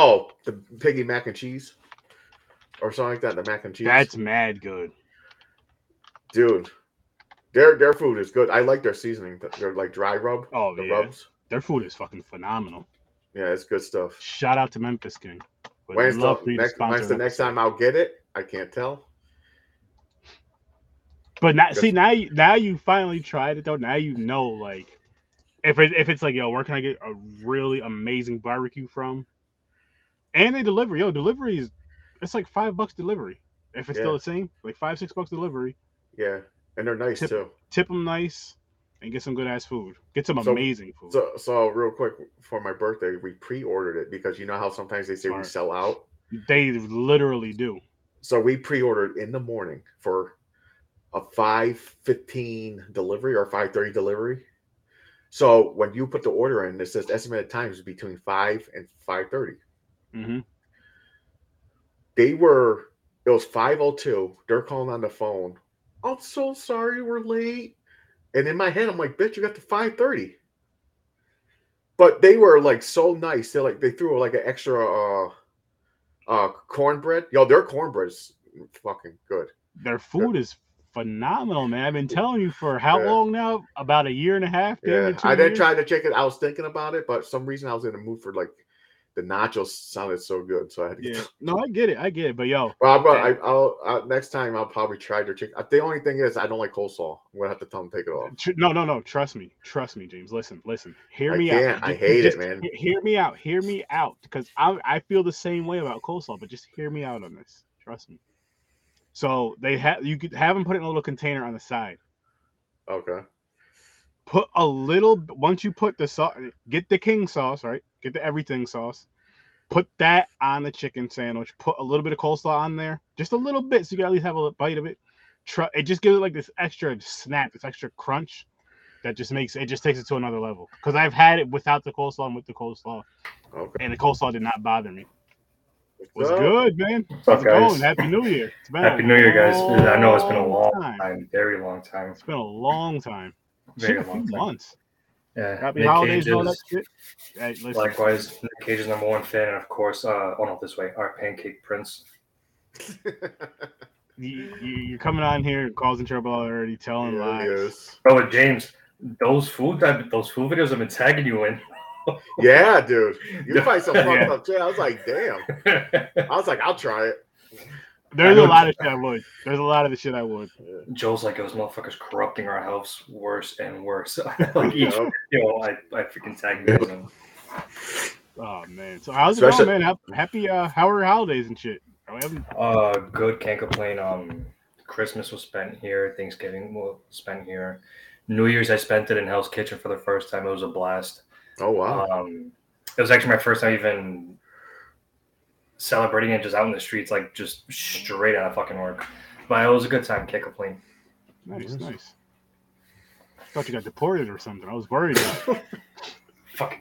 Oh, the piggy mac and cheese, or something like that. The mac and cheese. That's mad good. dude. Their their food is good. I like their seasoning. They're like dry rub. Oh the yeah, rubs. their food is fucking phenomenal. Yeah, it's good stuff. Shout out to Memphis King. When's the love for you to next? When's the next time I'll get it? I can't tell. But now, see now, you, now you finally tried it though. Now you know, like, if it, if it's like, yo, where can I get a really amazing barbecue from? And they deliver, yo, delivery is, it's like five bucks delivery. If it's still the same, like five six bucks delivery. Yeah, and they're nice Tip- too. Tip them nice, and get some good ass food. Get some So- amazing food. So, so real quick for my birthday, we pre-ordered it because you know how sometimes they say we sell out. they literally do. So we pre-ordered in the morning for a five fifteen delivery or five thirty delivery. So when you put the order in, it says estimated times between five and five thirty. Hmm They were it was five oh two. They're calling on the phone. I'm so sorry we're late. And in my head, I'm like, bitch, you got to five thirty. But they were like so nice. They like they threw like an extra uh uh cornbread. Yo, their cornbread is fucking good. Their food is phenomenal, man. I've been telling you for how Yeah. long now? About a year and a half. Yeah, I didn't years? try to check it. I was thinking about it, but some reason I was in the mood for like the nachos sounded so good, so I had to get. Yeah, no, I get it, I get it. But yo, Well, I, I'll uh, next time I'll probably try their chicken. The only thing is I don't like coleslaw. I'm gonna have to tell them to take it off. no, no, no. Trust me, trust me, James. Listen, listen. Hear I me out. I Just- hate it, man. Hear me out. Hear me out, because I I feel the same way about coleslaw. But just hear me out on this. Trust me. So they have you could have them put it in a little container on the side. Okay. Put a little once you put the sauce, get the king sauce, right? Get the everything sauce. Put that on the chicken sandwich. Put a little bit of coleslaw on there, just a little bit, so you can at least have a bite of it. It just gives it like this extra snap, this extra crunch that just makes it just takes it to another level. Because I've had it without the coleslaw and with the coleslaw, Okay. and the coleslaw did not bother me. It was good, man. What's up, How's it going? Happy New Year. Happy New Year, guys. I know it's been a long time. time, very long time. It's been a long time. Very Shit, a few long time. months. Yeah. Happy Nick holidays Cage and all that is- shit. Hey, Likewise, Nick Cage is number one fan, and of course, uh, oh no, this way, our Pancake Prince. you, you, you're coming on here causing trouble already, telling Yeah, lies. yes. Oh, James, those food that those food videos I've been tagging you in. Yeah, dude. You find some fucked Yeah. up shit. I was like, damn. I was like, I'll try it. There's a lot of shit I would. There's a lot of the shit I would. Joe's like those motherfuckers corrupting our house worse and worse. like each Yep. video, I, I freaking tag you. Oh man. So how's it Especially- going, man? Happy uh how are your holidays and shit? We haven't- Uh, good. Can't complain. Um, Christmas was spent here. Thanksgiving was spent here. New Year's I spent it in Hell's Kitchen for the first time. It was a blast. Oh wow. Um, it was actually my first time even celebrating it just out in the streets, like just straight out of fucking work. But it was a good time. Can't complain. nice, Yes. nice. Thought you got deported or something. I was worried. Fucking.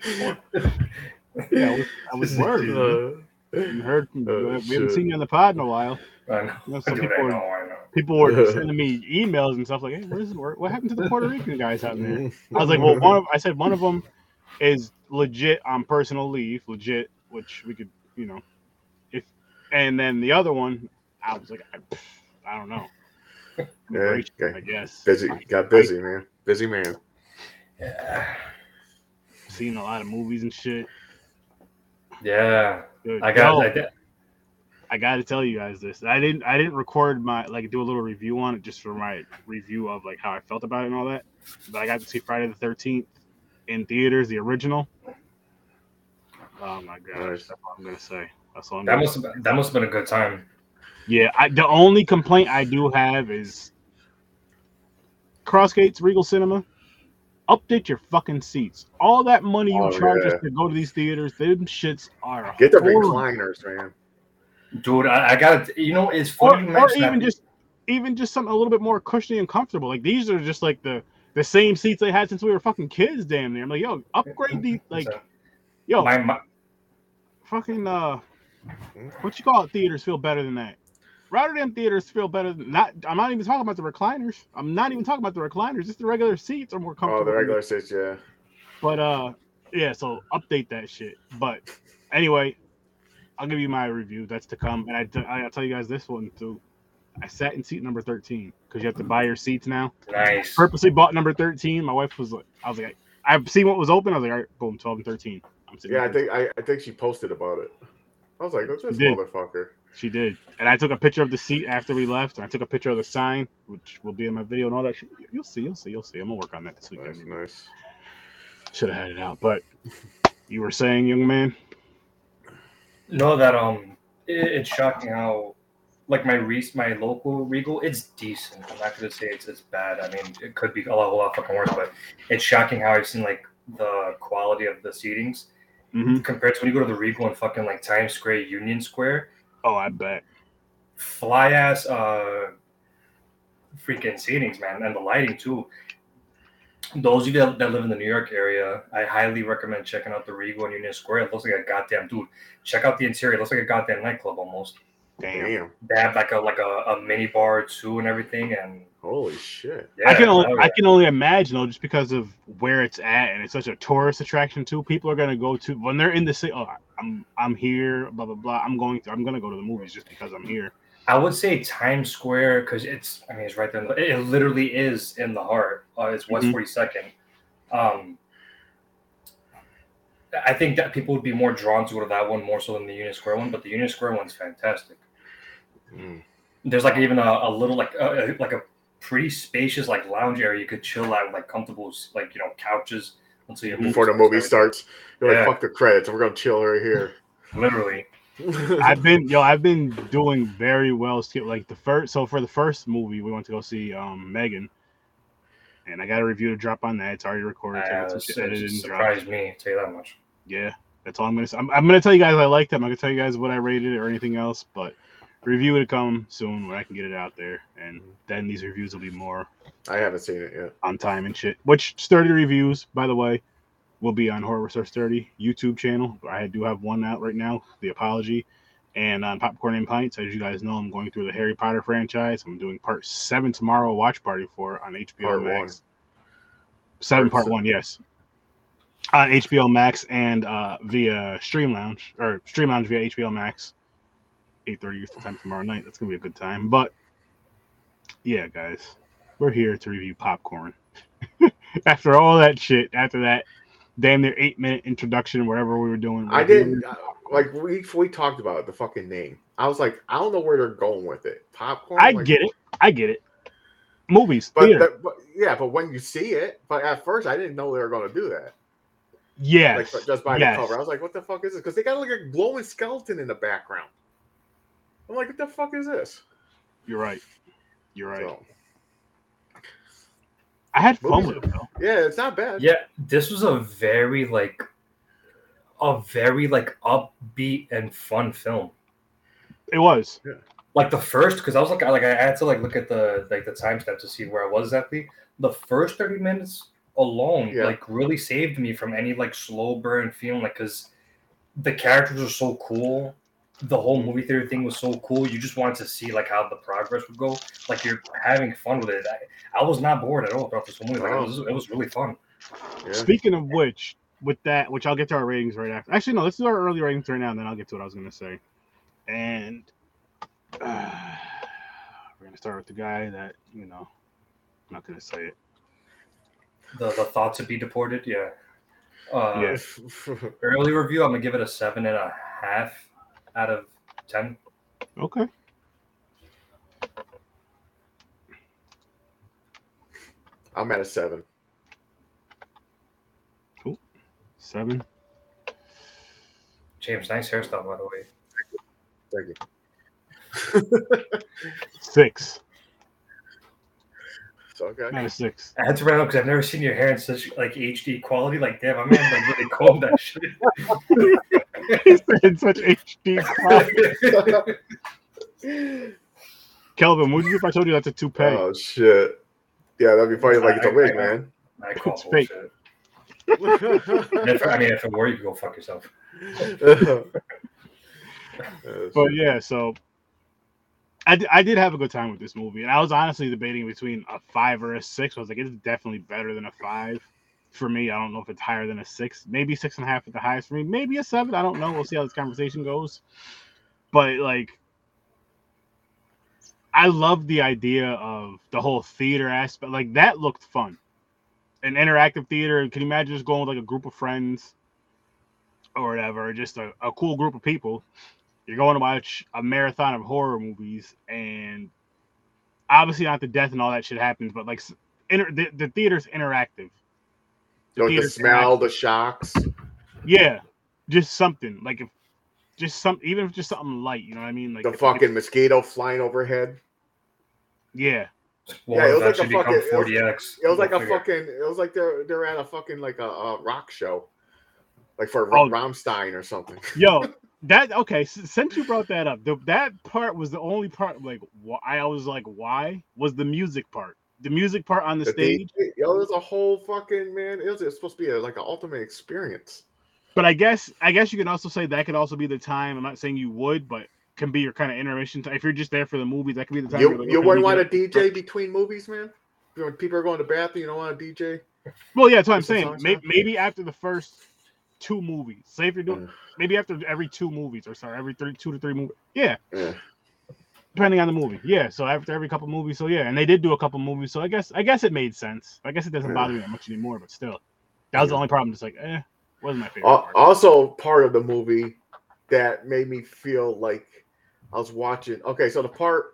yeah, I was, I was worried. man. Uh, You heard Oh, we haven't shit. seen you on the pod in a while. I know. You know, some Dude, people I were know. I know. people were sending me emails and stuff like, "Hey, where's what what happened to the Puerto Rican guys out there?" I was like, "Well, one of I said one of them is legit on personal leave, legit, which we could, you know, if, and then the other one, I was like, I, I don't know, Yeah, Immigration, okay. I guess. busy. Got busy, man. Busy man. Yeah. Seen a lot of movies and shit. Yeah. Good. I got. Yo, I did. I got to tell you guys this. I didn't. I didn't record my like do a little review on it just for my review of like how I felt about it and all that. But I got to see Friday the Thirteenth in theaters, the original. Oh my gosh, Nice. that's all I'm gonna say. That's all I'm That must have been, that must have been a good time. Yeah, I, the only complaint I do have is Crossgates Regal Cinema. Update your fucking seats. All that money you Oh, charge yeah. us to go to these theaters, them shits are Get the horrible. recliners, man. Dude, I, I got to You know, it's or, funny. you or even that. just even just something a little bit more cushiony and comfortable. Like these are just like the the same seats they had since we were fucking kids. Damn near. I'm like, yo, upgrade these. Like, yo, my, my, fucking uh, what you call it? Theaters feel better than that. Rotterdam theaters feel better than not. I'm not even talking about the recliners. I'm not even talking about the recliners. Just the regular seats are more comfortable. Oh, the for me. regular seats, yeah. But uh, yeah. So update that shit. But anyway, I'll give you my review. That's to come, and I I'll tell you guys this one too. I sat in seat number thirteen because you have to buy your seats now. Nice. Purposely bought number thirteen. My wife was like, I was like, I've seen what was open. I was like, all right, boom, twelve and thirteen. I'm sitting Yeah, I think I, I think she posted about it. I was like, "What's this Did. motherfucker?" She did, and I took a picture of the seat after we left, and I took a picture of the sign, which will be in my video and all that. shit. You'll see, you'll see, you'll see. I'm gonna work on that this Nice, weekend. nice. Should have had it out, but you were saying, young man. No, that um, it, it's shocking how, like my Reese, my local Regal, it's decent. I'm not gonna say it's it's bad. I mean, it could be a lot, a lot fucking worse, but it's shocking how I've seen like the quality of the seatings hmm compared to when you go to the Regal in fucking like Times Square, Union Square. Oh, I bet. fly ass uh freaking seatings, man, and the lighting too. Those of you that, that live in the New York area, I highly recommend checking out the Regal in Union Square. It looks like a goddamn dude. Check out the interior. It looks like a goddamn nightclub almost. Damn. Damn. They have like a like a, a mini bar too and everything. And Holy shit. yeah, I can only hell I can only imagine though, just because of where it's at, and it's such a tourist attraction too. People are gonna go to when they're in the city. Oh, I'm I'm here, blah blah blah. I'm going to I'm gonna go to the movies just because I'm here. I would say Times Square because it's I mean it's right there. in It literally is in the heart. Uh, it's West Mhm. Forty Second. Um, I think that people would be more drawn to go to that one more so than the Union Square one. But the Union Square one's fantastic. Mm. There's like even a, a little like uh, like a pretty spacious like lounge area you could chill out with like comfortable like you know couches until you Before the movie starts, you're Yeah. like, "Fuck the credits. We're gonna chill right here." Literally, I've been yo, I've been doing very well. Skip like the first. So for the first movie, we went to go see um Megan, and I got a review to drop on that. It's already recorded. so I got uh, some it shit edited and dropped. surprised me. Tell you that much. Yeah, that's all I'm gonna say. I'm, I'm gonna tell you guys I liked it. I'm gonna tell you guys what I rated it or anything else, but review will come soon when I can get it out there, and then these reviews will be more I haven't seen it yet. on time and shit. Which sturdy reviews, by the way, will be on Horror Source Sturdy YouTube channel. I do have one out right now, The Apology, and on Popcorn and Pints. As you guys know, I'm going through the Harry Potter franchise. I'm doing part seven tomorrow. Watch party for on HBO Part Max. Seven Part part one, yes. On HBO Max and uh, via Stream Lounge or Stream Lounge via HBO Max. 8:30 Eastern time tomorrow night. That's gonna be a good time. But yeah, guys, we're here to review popcorn. after all that shit, after that damn near eight minute introduction, whatever we were doing. I didn't uh, like we we talked about it, the fucking name. I was like, I don't know where they're going with it. Popcorn. I like- get it. I get it. Movies, But, that- but yeah, but when you see it, but at first I didn't know they were going to do that. Yeah, Like just by yes. the cover, I was like, "What the fuck is this?" Because they got like a glowing skeleton in the background. I'm like, "What the fuck is this?" You're right. You're right. So, I had fun with it though. yeah, it's not bad. Yeah, this was a very like a very like upbeat and fun film. It was. Like the first, because I was like, I like I had to like look at the like the timestamp to see where I was exactly. The first thirty minutes alone, Yeah. like really saved me from any like slow burn feeling, like because the characters are so cool. The whole movie theater thing was so cool. You just wanted to see like how the progress would go. Like you're having fun with it. I, I was not bored at all throughout this whole movie. Like, it was it was really fun. Yeah. Speaking of which, with that, which I'll get to our ratings right after. Actually, no, let's do our early ratings right now, and then I'll get to what I was going to say. And uh, we're going to start with the guy that you know. I'm not going to say it. The the thought to be deported, yeah. Uh, Yeah. Early review, I'm gonna give it a seven and a half out of ten. Okay. I'm at a seven. Cool. Seven. James, nice hairstyle by the way. Thank you. Six. It's okay. Not a six. I had to run up because I've never seen your hair in such like HD quality. Like, damn, my man like really combed that shit. He said in such HD quality. Kelvin, would you if I told you that's a toupee? oh shit. Yeah, that'd be funny. Like it's a wig, man. I call It's fake. bullshit. And if- I mean, if it were, you could go fuck yourself. But yeah, so I, d- I did have a good time with this movie, and I was honestly debating between a five or a six. I was like, it's definitely better than a five. For me. I don't know if it's higher than a six, maybe six and a half at the highest for me, maybe a seven. I don't know. We'll see how this conversation goes. But like, I love the idea of the whole theater aspect. Like that looked fun. An interactive theater. Can you imagine just going with like a group of friends or whatever, just a, a cool group of people? You're going to watch a marathon of horror movies, and obviously not the death and all that shit happens, but like inter- the, the theater's interactive. You know, the theater's smell, the shocks. Yeah, just something like if just some even if just something light, you know what I mean? Like the fucking mosquito flying overhead. yeah, Well, Yeah, it was like a eventually become fucking- it was- 4DX. It was like a figure- fucking. It was like they're they're at a fucking like a, a rock show, like for Oh. Rammstein or something. yo, that okay. Since you brought that up, the, that part was the only part like wh- I was like, why was the music part? The music part on the, The stage, DJ yo, it was a whole fucking man. It was, it was supposed to be a, like an ultimate experience. but I guess I guess you can also say that could also be the time. I'm not saying you would, but can be your kind of intermission time. If you're just there for the movie, that could be the time. You like, you wouldn't want a DJ between movies, man. When people are going to bathroom, you don't want a DJ. Well, yeah, that's what I'm saying. Maybe, maybe after the first two movies. Say if you're doing Yeah. maybe after every two movies, or sorry, every three, two to three movies. Yeah, Yeah. Depending on the movie. Yeah, so after every couple movies, so yeah, and they did do a couple movies, so I guess I guess it made sense. I guess it doesn't bother me that much anymore, but still, that was the only problem. Just like, eh, wasn't my favorite Al- part. Also, part of the movie that made me feel like I was watching. Okay, so the part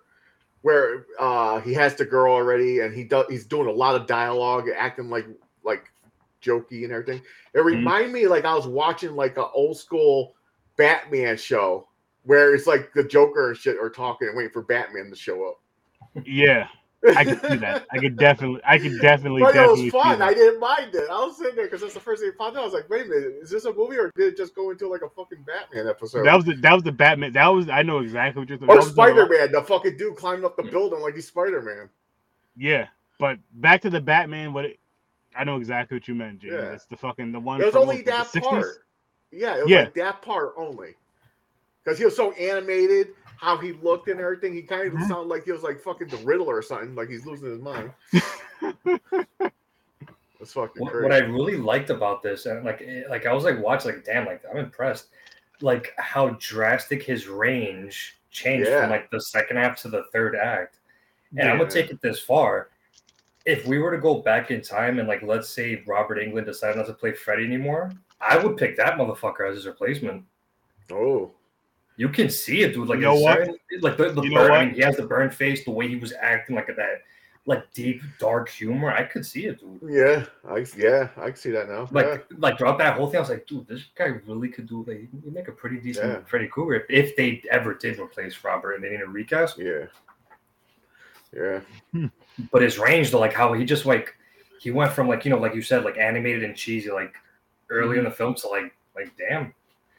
where uh he has the girl already, and he does he's doing a lot of dialogue, acting like like jokey and everything. It reminded me like I was watching like an old school Batman show where it's like the Joker and shit are talking and waiting for Batman to show up. Yeah, I could see that. I could definitely, I could definitely, But it was fun. that. I didn't mind it. I was sitting there because that's the first thing I found out. I was like, wait a minute, is this a movie or did it just go into like a fucking Batman episode? That was the that was the Batman. That was I know exactly what you're. that or Spider Man, the fucking dude climbing up the building like he's Spider Man. Yeah, but back to the Batman. What it, I know exactly what you meant, James. Yeah. It's the fucking the one. It was from, only that 60s? part. Yeah, it was Yeah. like that part only. Because he was so animated, how he looked and everything. He kind of Mhm. sounded like he was like fucking the Riddler or something, like he's losing his mind. That's fucking what, crazy. what I really liked about this, and like, eh, like I was like watching, like, damn, like I'm impressed, like how drastic his range changed Yeah. from like the second half to the third act. And I'm gonna take it this far. If we were to go back in time and like, let's say Robert Englund decided not to play Freddy anymore, I would pick that motherfucker as his replacement. oh, You can see it, dude. Like, You know what? certain- like the, the You know burn. I mean, he has the burn face, the way he was acting, like that, like deep dark humor. I could see it, dude. yeah, I yeah, I can see that now. like yeah. like throughout that whole thing, I was like, dude, this guy really could do like he make a pretty decent Yeah. Freddy Krueger if, if they ever did replace Robert and they need a recast. yeah, yeah. Hmm. But his range though, like how he just like he went from like you know like you said like animated and cheesy like early mm-hmm. in the film to like like damn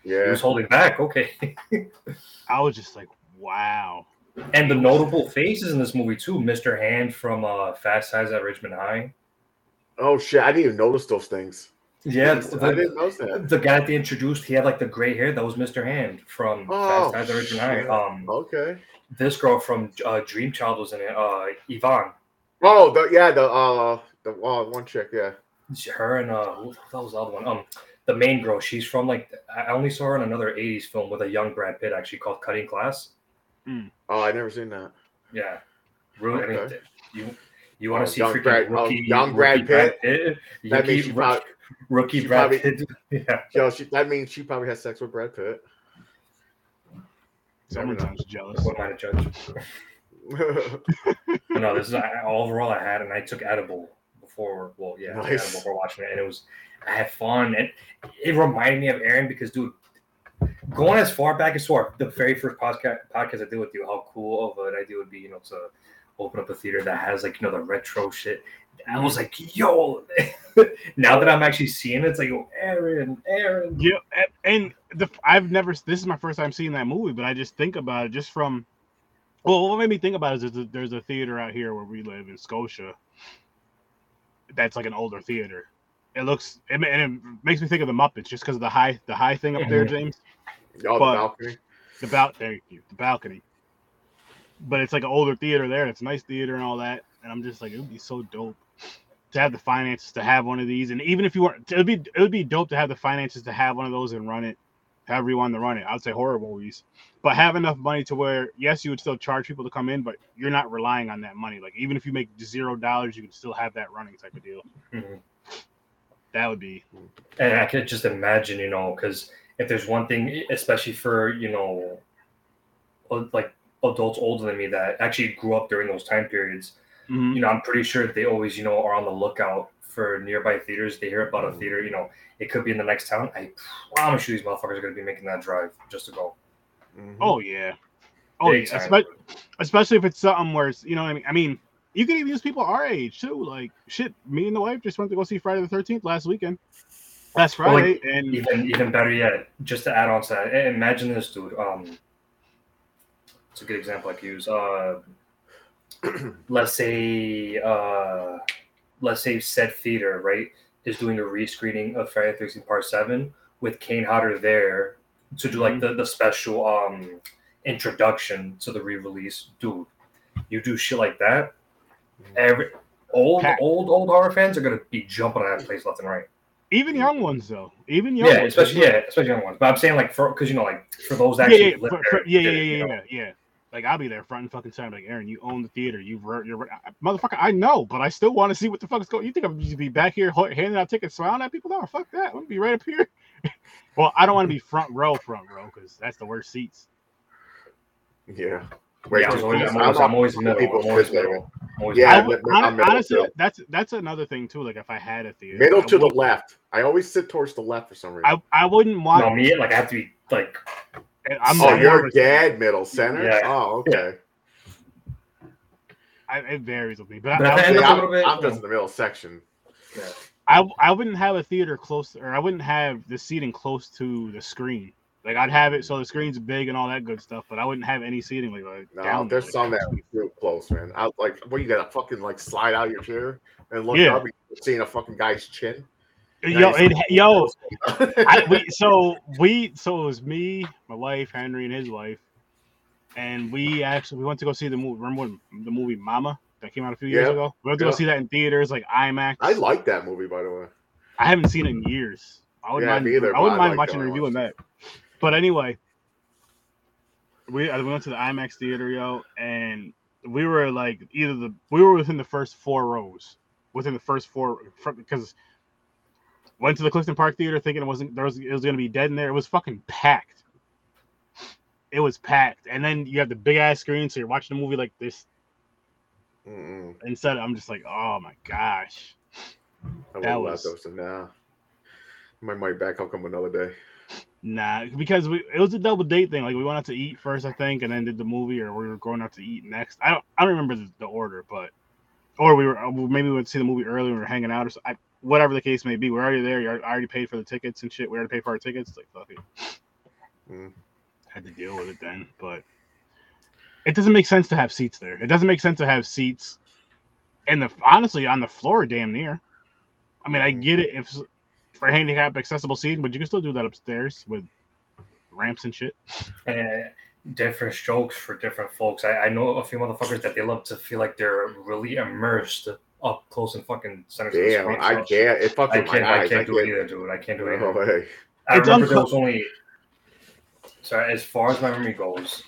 he Yeah, was holding back okay. I was just like, wow. and the notable faces in this movie too, Mr. Hand from uh, Fast Times at Ridgemont High. Oh shit! I didn't even notice those things. Yeah, I the, didn't notice that. the guy that they introduced, he had like the gray hair. That was Mr. Hand from Oh, Fast Times at Ridgemont High. Um, Okay. this girl from uh, Dream Child was in it. Uh, Yvonne. Oh, the yeah, the uh, the uh, one chick, yeah. She- Her and uh, who the hell was the other one? Um, the main girl. She's from like I only saw her in another '80s film with a young Brad Pitt, actually called Cutting Class. Hmm. Oh, I never seen that. Yeah, really. I mean, you you want Oh, to see young freaking Brad- oh, rookie, young Brad rookie Pitt? Pitt? That means Rookie- she probably, rookie she Brad probably- Pitt. Yeah. yo, she, that means she probably has sex with Brad Pitt. Someone know. sounds jealous. What am I to judge? No, this is I, overall I had, and I took edible before. Well, yeah, Nice. before watching it, and it was I had fun, and it reminded me of Aaron because, dude, going as far back as to our the very first podcast podcast I did with you, how cool of an idea would be, you know, to open up a theater that has like you know the retro shit. I was like, yo, now that I'm actually seeing it, it's like, oh, Aaron, Aaron. Yeah, and the I've never. This is my first time seeing that movie, but I just think about it just from. Well, what made me think about it is there's a, there's a theater out here where we live in Scotia. That's like an older theater. It looks it, and it makes me think of the Muppets just because of the high the high thing up there. James. oh, the balcony. The bal thank you, the balcony. But it's like an older theater there. and It's a nice theater and all that. And I'm just like, it would be so dope to have the finances to have one of these, and even if you weren't, it would be it would be dope to have the finances to have one of those and run it, however you want to run it. I'd say horror movies, but have enough money to where yes, you would still charge people to come in, but you're not relying on that money. Like even if you make zero dollars, you can still have that running type of deal. Mhm. That would be And I could just imagine, you know, because if there's one thing, especially for you know, like adults older than me that actually grew up during those time periods, Mhm. you know, I'm pretty sure they always, you know, are on the lookout for nearby theaters. They hear about a theater, you know, it could be in the next town. I promise you, these motherfuckers are going to be making that drive just to go. Mhm. Oh yeah. Oh Big yeah. Espe- especially if it's something where it's you know what I mean. I mean, you can even use people our age too. Like shit, me and the wife just went to go see Friday the Thirteenth last weekend. Last Well, like, Friday, and Even even better yet, just to add on to that, imagine this, dude. Um, it's a good example I could use. Uh, let's say, uh, let's say said theater right is doing a rescreening of Friday the Thirteenth Part Seven with Kane Hodder there to do like the the special um introduction to the re-release. Dude, you do shit like that, every old Packed. old old horror fans are gonna be jumping on that place left and right. even young ones though, even young Yeah, ones. especially yeah, especially young ones. But I'm saying like for because you know like for those that yeah, actually yeah, for- for- yeah, yeah, yeah, you yeah, know. yeah, yeah. Like I'll be there front and fucking center. Like Aaron, you own the theater. You've re- you're re- motherfucker. I know, but I still want to see what the fuck is going. You think I'm just be back here ho- handing out tickets, smiling at people? No, fuck that. I'm gonna be right up here. Well, I don't want to be front row, front row, because that's the worst seats. Yeah. Yeah, I was always- I'm always- I'm always middle, People's I'm always kids, middle. I'm always Yeah, I middle. would- I'm hon- middle honestly, too. that's that's another thing too. Like if I had a theater, Middle I to the left. I always sit towards the left for some reason. I, I wouldn't want. no, me like I have to be like I'm oh, more you're of dead middle center. Yeah. Oh, okay. I, it varies with me, but, But I, at the I, end See, of I'm, a little bit, I'm just in the middle section. I I wouldn't have a theater close, or I wouldn't have the seating close to the screen. Like I'd have it so the screen's big and all that good stuff, but I wouldn't have any seating like, like No, down. there. there's some that are real close, man. I like what you gotta fucking like slide out your chair and look Yeah. up, seeing a fucking guy's chin. Yo, it, yo, I, we, so we so it was me, my wife, Henry, and his wife, and we actually we went to go see the movie. Remember when the movie Mama that came out a few years Yeah. ago? We went to Yeah. go see that in theaters, like IMAX. I like that movie, by the way. I haven't seen it in years. I wouldn't Yeah, mind. either, I wouldn't mind like watching and reviewing that. But anyway, we uh, we went to the IMAX theater, yo, and we were like either the we were within the first four rows, within the first four because went to the Clifton Park theater thinking it wasn't there was it was gonna be dead in there. It was fucking packed. It was packed, and then you have the big ass screen, so you're watching the movie like this. Mm-mm. Instead, I'm just like, oh my gosh. I That would was- left those. Nah. My might back. I'll come another day. Nah, because we it was a double date thing. Like we went out to eat first, I think, and then did the movie, or we were going out to eat next. I don't I don't remember the, the order, but or we were uh, maybe we went to see the movie early we were hanging out or so, I, whatever the case may be. We're already there. You already- I already paid for the tickets and shit. We already paid for our tickets. Like fuck it, Mm. had to deal with it then. But it doesn't make sense to have seats there. It doesn't make sense to have seats, and the honestly on the floor, damn near. I mean, I get it if for handicap accessible seating, but you can still do that upstairs with ramps and shit. and different strokes for different folks. I, I know a few motherfuckers that they love to feel like they're really immersed up close and fucking center Damn, screen. I So can't. It fucks I with can't. my I eyes. can't do it either, dude. I can't do it. No Either. way. I It's remember there was only. So as far as my memory goes,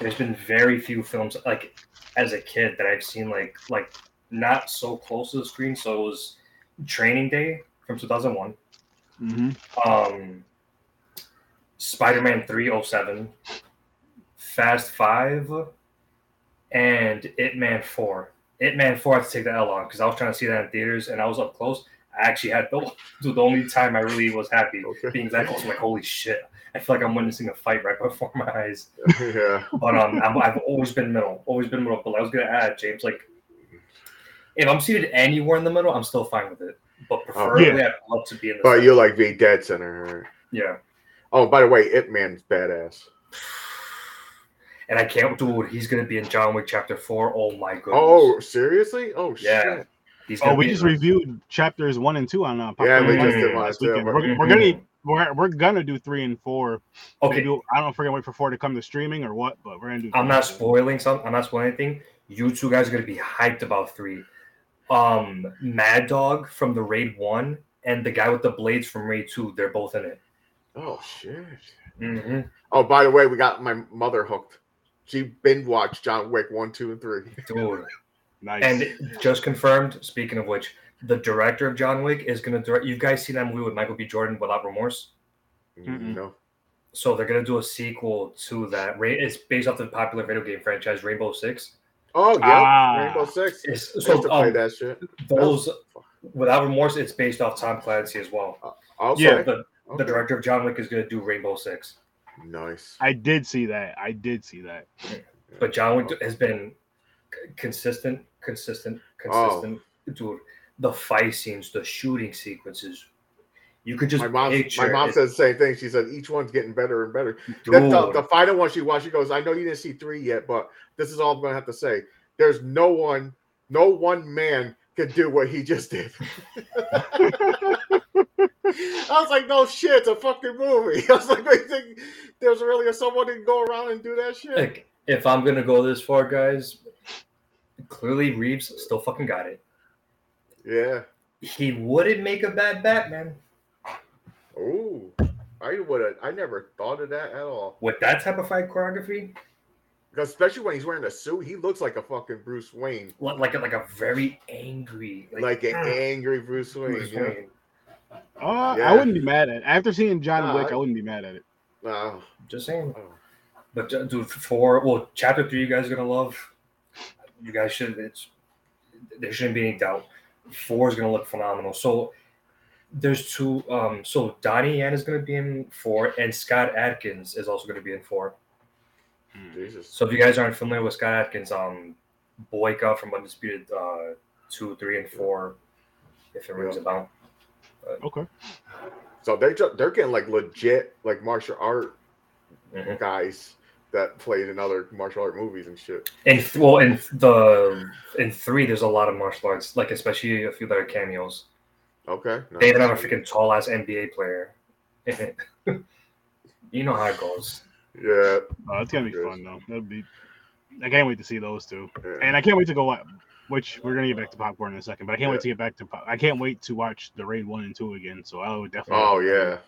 there's been very few films like as a kid that I've seen like like not so close to the screen. So it was Training Day from 2001. Mm-hmm. um Spider-Man 307, Fast 5, and Ip Man 4. Ip Man 4 I had to take the L on because I was trying to see that in theaters and I was up close. I actually had the, the only time I really was happy Okay. being that close. I'm like, holy shit. I feel like I'm witnessing a fight right before my eyes. yeah. But um, I'm, I've always been middle, always been middle. But I was gonna add, James, like, if I'm seated anywhere in the middle, I'm still fine with it. But preferably, I'd love to be in the. But you're like the dead center. yeah. Oh, by the way, Ip Man's badass. And I can't, dude. He's gonna be in John Wick Chapter Four. Oh my goodness. Oh, seriously? Oh, Yeah. shit. He's Oh, we just reviewed chapters one and two on uh, Yeah, we Monday just did mine this too. weekend. We're, we're gonna we're, we're gonna do three and four. Okay, Maybe, I don't know if we're gonna wait for four to come to streaming or what, but we're gonna do. I'm not spoiling something. I'm not spoiling anything. You two guys are gonna be hyped about three. um Mad Dog from the Raid One and the guy with the blades from Raid Two. They're both in it. Oh shit. Mm-hmm. Oh, by the way, we got my mother hooked. She binge watched John Wick one, two, and three. Dude. Nice. And just confirmed. Speaking of which, the director of John Wick is going to direct. You guys seen that movie with Michael B. Jordan, Without Remorse? Mm-mm. No. So they're going to do a sequel to that. Ra- It's based off the popular video game franchise Rainbow Six. Oh yeah, Ah. Rainbow Six. It's, I used so to play um, that shit. those Without Remorse, it's based off Tom Clancy as well. Okay. Yeah. The, the director of John Wick is going to do Rainbow Six. Nice. I did see that. I did see that. But John Wick has been c- consistent, consistent, Oh. consistent. Dude, the fight scenes, the shooting sequences, you could just My mom, my mom it. said the same thing. She said each one's getting better and better. Dude, the, the final one she watched, she goes, "I know you didn't see three yet, but this is all I'm gonna have to say. There's no one, no one man could do what he just did." I was like, "No shit, it's a fucking movie." I was like, "I think there's really someone who can go around and do that shit." Like, if I'm gonna go this far, guys, clearly Reeves still fucking got it. Yeah. He wouldn't make a bad Batman Oh, I would have. I never thought of that at all. with that type of fight choreography. Because especially when he's wearing a suit, he looks like a fucking Bruce Wayne, Li- Like a, like a very angry, like, an ah, angry Bruce Wayne. Bruce yeah. Wayne. Uh, Yeah. I wouldn't be mad at it. After seeing John Nah, Wick, I- I wouldn't be mad at it. Oh, Just saying. oh. But dude, for well, chapter three, you guys are gonna love. You guys should. It's there shouldn't be any doubt. Four is gonna look phenomenal. So there's two. Um, so Donnie Yen is gonna be in four, and Scott Adkins is also gonna be in four. Jesus. So if you guys aren't familiar with Scott Adkins, um, Boyka from Undisputed uh, two, three, and four, if it rings Yeah. a bell. Okay. So they ju- they're getting like legit like martial art Mhm. guys that played in other martial art movies and shit. And th- well, in the in three, there's a lot of martial arts, like especially a few that are cameos. Okay. They even have a freaking tall ass NBA player. you know how it goes. Yeah. Oh, it's gonna be Yes. fun though. That'd be. I can't wait to see those two, yeah. and I can't wait to go. wa- Which we're gonna get back to popcorn in a second, but I can't Yeah. wait to get back to. pop- I can't wait to watch the raid one and two again. So I would definitely. oh yeah.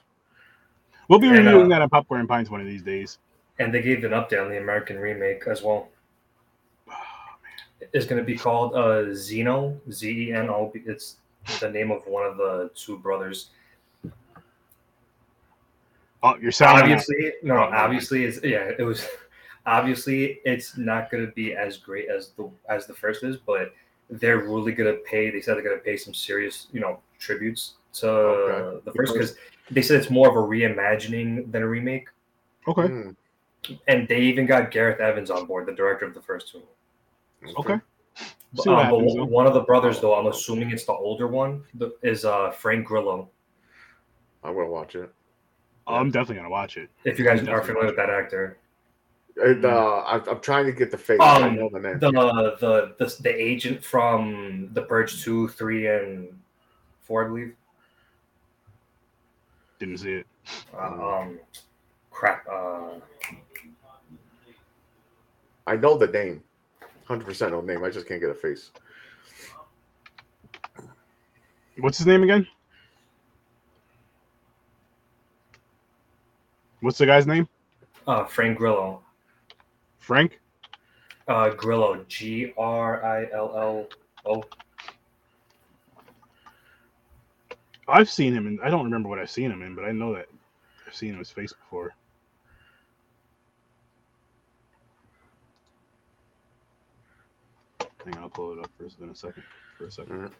We'll be And, reviewing uh, that on Popcorn and Pints one of these days. And they gave an update on the American remake as well. Oh, It's going to be called uh, Zeno, Z E N O. It's the name of one of the two brothers. Oh, you're selling. out. Obviously, no, Oh, no. obviously, it's yeah, it was. Obviously, it's not going to be as great as the as the first is, but they're really going to pay. They said they're going to pay some serious, you know, tributes to Okay. the first because they said it's more of a reimagining than a remake. Okay. Hmm, And they even got Gareth Evans on board, the director of the first two. Okay. But, um, but happens, one- one of the brothers, though, I'm assuming it's the older one, is uh, Frank Grillo. I'm gonna watch it. Oh, I'm definitely gonna watch it. If you guys Definitely are familiar with that actor, And, uh, I'm, I'm trying to get the face. I Um, know the name. the the the the agent from The Purge two, three, and four, I believe. Didn't see it. Uh, um, crap. Uh, I know the name. Hundred percent know the name. I just can't get a face. What's his name again? What's the guy's name? uh, Frank Grillo. Frank. Uh, Grillo. G R I L L O. I've seen him in. I don't remember what I've seen him in, but I know that I've seen his face before. Hang on, I'll pull it up for in a second. For a second.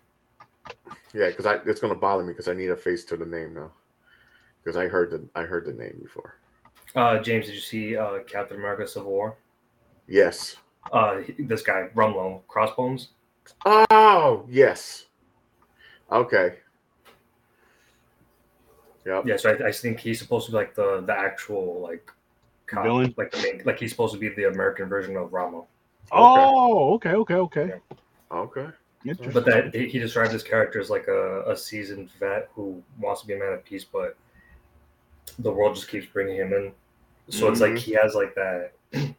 Yeah, because I it's gonna bother me because I need a face to the name now. Because I heard the I heard the name before. Uh, James, did you see uh, Captain America: Civil War? Yes. Uh, this guy Rumlow, Crossbones. Oh yes. Okay. Yep. Yeah, so I, I think he's supposed to be like the the actual like cop, Villain? like the main, like he's supposed to be the American version of Rama. Oh, okay, okay, okay. Okay. Interesting. But that he describes his character as like a, a seasoned vet who wants to be a man of peace, but the world just keeps bringing him in. So it's like Mhm. he has like that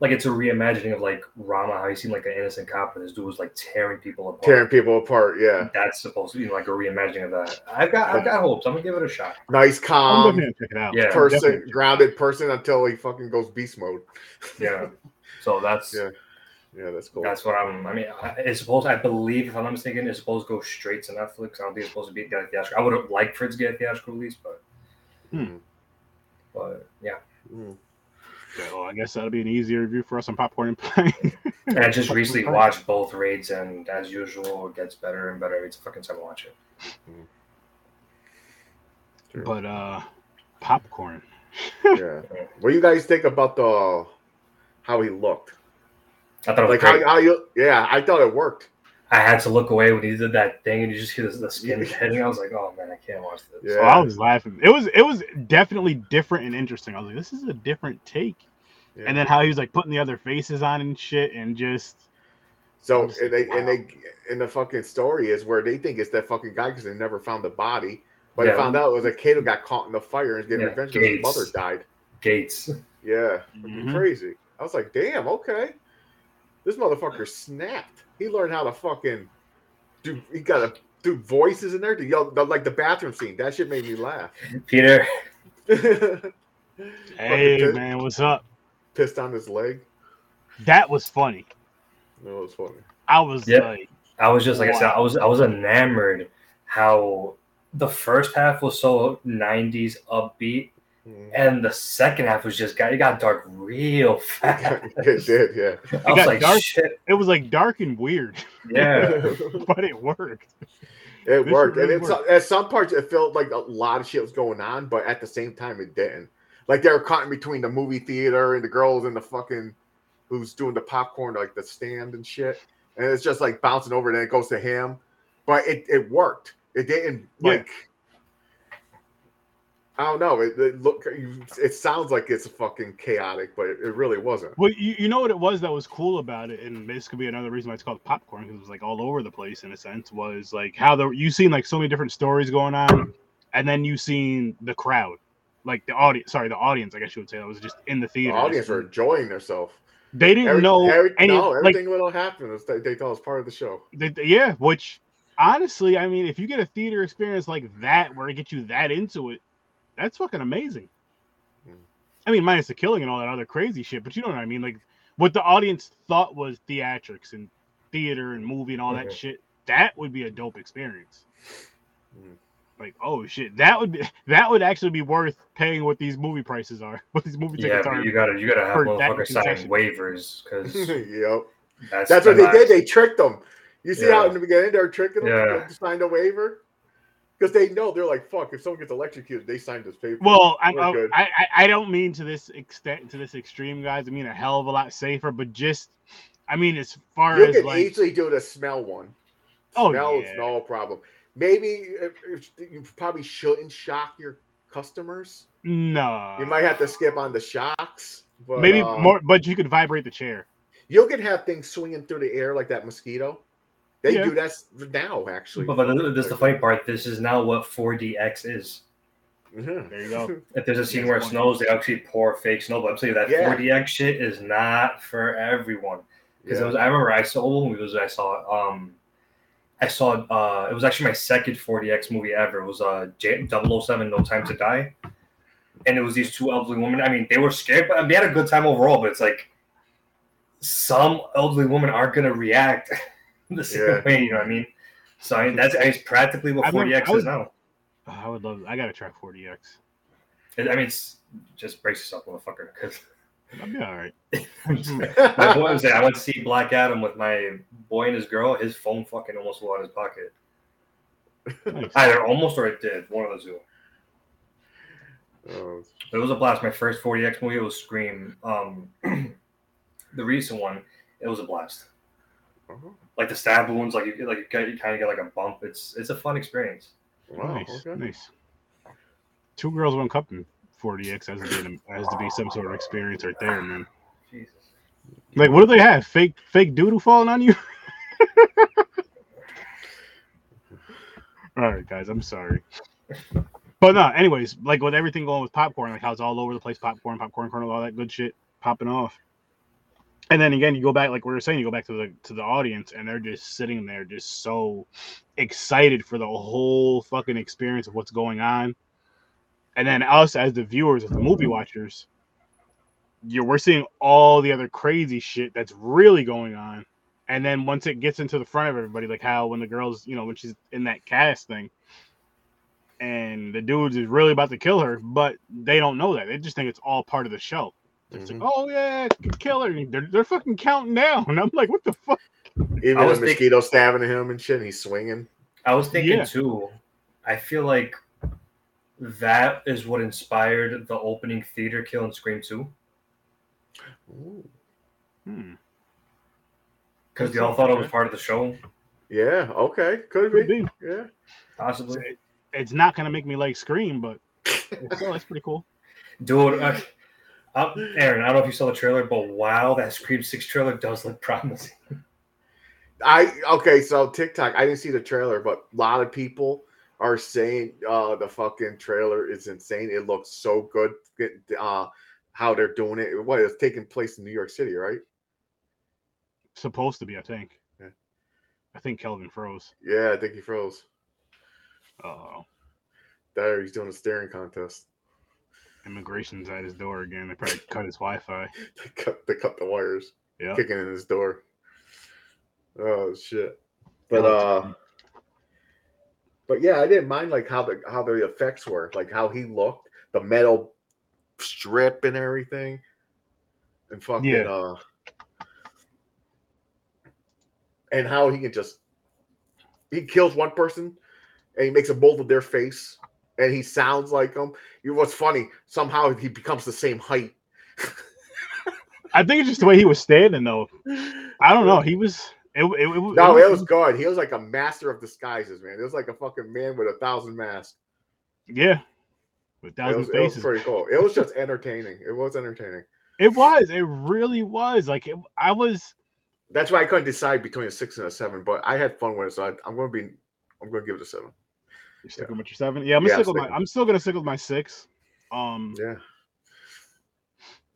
like it's a reimagining of like Rama, how you seen like an innocent cop and this dude was like tearing people apart. Tearing people apart. Yeah. That's supposed to be like a reimagining of that. I've got I've got hopes. I'm gonna give it a shot. Nice, I'm calm check it out. Yeah. person, definitely. grounded person until he fucking goes beast mode. Yeah. So that's Yeah. Yeah, that's cool. that's what I'm. I mean, it's supposed. I believe, if I'm not mistaken, it's supposed to go straight to Netflix. I don't think it's supposed to be a theatrical. I would have liked for it to get a theatrical release, but Hmm. but yeah. Mm. Yeah, well, I guess that'll be an easier review for us on popcorn and pine. And I just recently watched both raids, and as usual, it gets better and better. It's fucking time to watch it. Sure. but uh, popcorn. yeah. What do you guys think about the how he looked? I thought it was Like great. how, how you? Yeah, I thought it worked. I had to look away when he did that thing, and you just hear the, the skin hitting. I was like, "Oh man, I can't watch this." So Yeah. I was laughing. It was it was definitely different and interesting. I was like, this is a different take. Yeah. And then how he was like putting the other faces on and shit, and just So just and they like, and they and the fucking story is where they think it's that fucking guy because they never found the body, but Yeah. they found out it was a kid who got caught in the fire and getting Yeah, revenge because his mother died. Gates. Yeah, Mhm. crazy. I was like, damn, okay, this motherfucker snapped. He learned how to fucking do. He got to do voices in there to yell the, like the bathroom scene. That shit made me laugh. Peter, hey pissed- man, what's up? Pissed on his leg. That was funny. That was funny. I was Yeah. like, I was just like I said, I was I was enamored how the first half was so '90s upbeat, Mm. and the second half was just got it got dark real fast. it did, yeah. I was like, dark. shit, it was like dark and weird, yeah. but it worked. It This worked, really and it's, worked. at some parts it felt like a lot of shit was going on, but at the same time it didn't. Like they were caught in between the movie theater and the girls and the fucking who's doing the popcorn, like the stand and shit, and it's just like bouncing over, and then it goes to him, but it it worked. It didn't Yeah. like. I don't know. It, it look. It sounds like it's fucking chaotic, but it, it really wasn't. Well, you, you know what it was that was cool about it, and this could be another reason why it's called popcorn because it was like all over the place in a sense. Was like how the you seen like so many different stories going on, and then you seen the crowd, like the audience. Sorry, the audience. I guess you would say that was just in the The theater. audience were enjoying themselves. They didn't Every, know every, any no, like everything that'll happen is they, thought it was part of the show. they, they- yeah. Which honestly, I mean, if you get a theater experience like that where it gets you that into it, that's fucking amazing. Mm. I mean, minus the killing and all that other crazy shit, but you know what I mean. Like what the audience thought was theatrics and theater and movie and all that Mhm. shit. That would be a dope experience. Mm. Like, oh shit, that would be that would actually be worth paying what these movie prices are. What these movie Yeah, tickets but are. you gotta you gotta have for that motherfuckers sign waivers because yep. that's That's what they last- did. They tricked them. You see how in the beginning they're tricking them Yeah. to sign a waiver because they know they're like, "Fuck!" If someone gets electrocuted, they signed this paper. Well, I, I, I I don't mean to this extent to this extreme, guys. I mean a hell of a lot safer, but just I mean as far you as can like easily do the smell one. Oh, smell yeah. is no problem. Maybe if, if you probably shouldn't shock your customers. no, You might have to skip on the shocks. But, maybe uh, more, but you could vibrate the chair. You can have things swinging through the air like that mosquito. They Yeah. do that now, actually. But, but this is the funny part. This is now what 4DX is. Mhm. There you go. If there's a scene Yes, where it one. snows, they actually pour fake snow. But I'm telling you that Yeah. 4DX shit is not for everyone. Because Yeah. was, I remember I saw what movie was it I saw. Um, I saw uh, it was actually my second 4DX movie ever. It was uh J- 007 No Time to Die, and it was these two elderly women. I mean, they were scared, but they had a good time overall. But it's like some elderly women aren't gonna react the same Yeah. way. You know what I mean? So I mean, that's it's practically what I mean, 4DX I would- is now. Oh, I would love. I gotta try 4DX. I mean, it's just brace yourself, motherfucker. Because I'll be all right. my boy was there. I went to see Black Adam with my boy and his girl. His phone fucking almost flew out of his pocket. Nice. Either almost or it did. One of the two. Oh, But it was a blast. My first 4DX movie was Scream. Um, the recent one, it was a blast. Uh-huh. Like the stab wounds, like you like you kind of get like a bump. It's it's a fun experience. Wow, nice, okay. nice. Two girls, one cup in 4DX has to be has to be some sort of experience right there, man. Jesus. Like, what do they have? Fake fake doodle falling on you? all right, guys, I'm sorry. But no, anyways, like with everything going with popcorn, like how it's all over the place, popcorn, popcorn kernel, all that good shit popping off. And then again, you go back like we were saying, you go back to the to the audience, and they're just sitting there, just so excited for the whole fucking experience of what's going on. And then us as the viewers, as the movie watchers, you we're seeing all the other crazy shit that's really going on. And then once it gets into the front of everybody, like how when the girls, you know, when she's in that cast thing, and the dudes is really about to kill her, but they don't know that. They just think it's all part of the show. It's Mhm. like, oh yeah, kill her. They're, they're fucking counting down. And I'm like, what the fuck? Even I a was think- mosquito stabbing him and shit, and he's swinging. I was thinking Yeah. too. I feel like that is what inspired the opening theater kill in Scream Two Ooh. Hmm. because they all thought it was part of the show, Yeah, okay, could Could be. be. Yeah, possibly. It's not gonna make me like Scream, but still, that's pretty cool. Dude, uh, uh, Aaron, I don't know if you saw the trailer, but wow, that Scream Six trailer does look promising. I okay. So TikTok, I didn't see the trailer, but a lot of people are saying uh the fucking trailer is insane. It looks so good. Uh, how they're doing it. What it's taking place in New York City, right? Supposed to be, I think. Yeah. I think Kelvin froze. Yeah, I think he froze. Oh, There, he's doing a staring contest. Immigration's at his door again. They probably cut his Wi-Fi. They cut, they cut the wires, Yeah. kicking in his door. Oh shit! But uh, but yeah, I didn't mind like how the how the effects were, like how he looked, the metal strip and everything, and fucking Yeah. uh, and how he can just he kills one person and he makes a mold of their face and he sounds like him. You know what's funny? Somehow he becomes the same height. I think it's just the way he was standing, though. I don't know. He was. It, it, it, No, it was good. He was like a master of disguises, man. It was like a fucking man with a thousand masks. Yeah. With It thousand was, it was pretty cool. It was just entertaining. It was entertaining. It was. It really was. Like it, I was. That's why I couldn't decide between a six and a seven, but I had fun with it, so I, I'm going to be, I'm going to give it a seven. You're sticking with your seven. Yeah, I'm Yeah, stick with my. I'm still gonna stick with my six. Um, Yeah.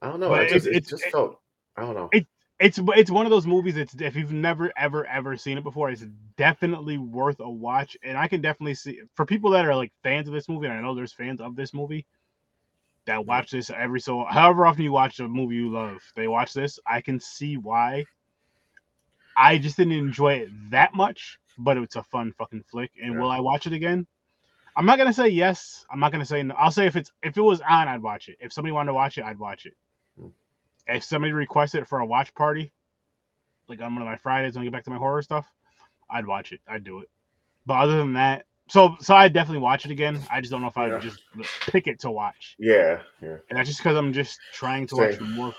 I don't know. I just, it- just it- felt. I don't know. it- it's it's one of those movies. It's if you've never ever ever seen it before, it's definitely worth a watch. And I can definitely see for people that are like fans of this movie, and I know there's fans of this movie that watch this every so however often you watch a movie you love, they watch this. I can see why. I just didn't enjoy it that much, but it's a fun fucking flick. And Yeah. will I watch it again? I'm not gonna say yes. I'm not gonna say no. I'll say if it's if it was on, I'd watch it. If somebody wanted to watch it, I'd watch it. Hmm. If somebody requested it for a watch party, like on one of my Fridays when I get back to my horror stuff, I'd watch it. I'd do it. But other than that, so so I'd definitely watch it again. I just don't know if I would just pick it to watch. Yeah. Yeah. And that's just because I'm just trying to watch more,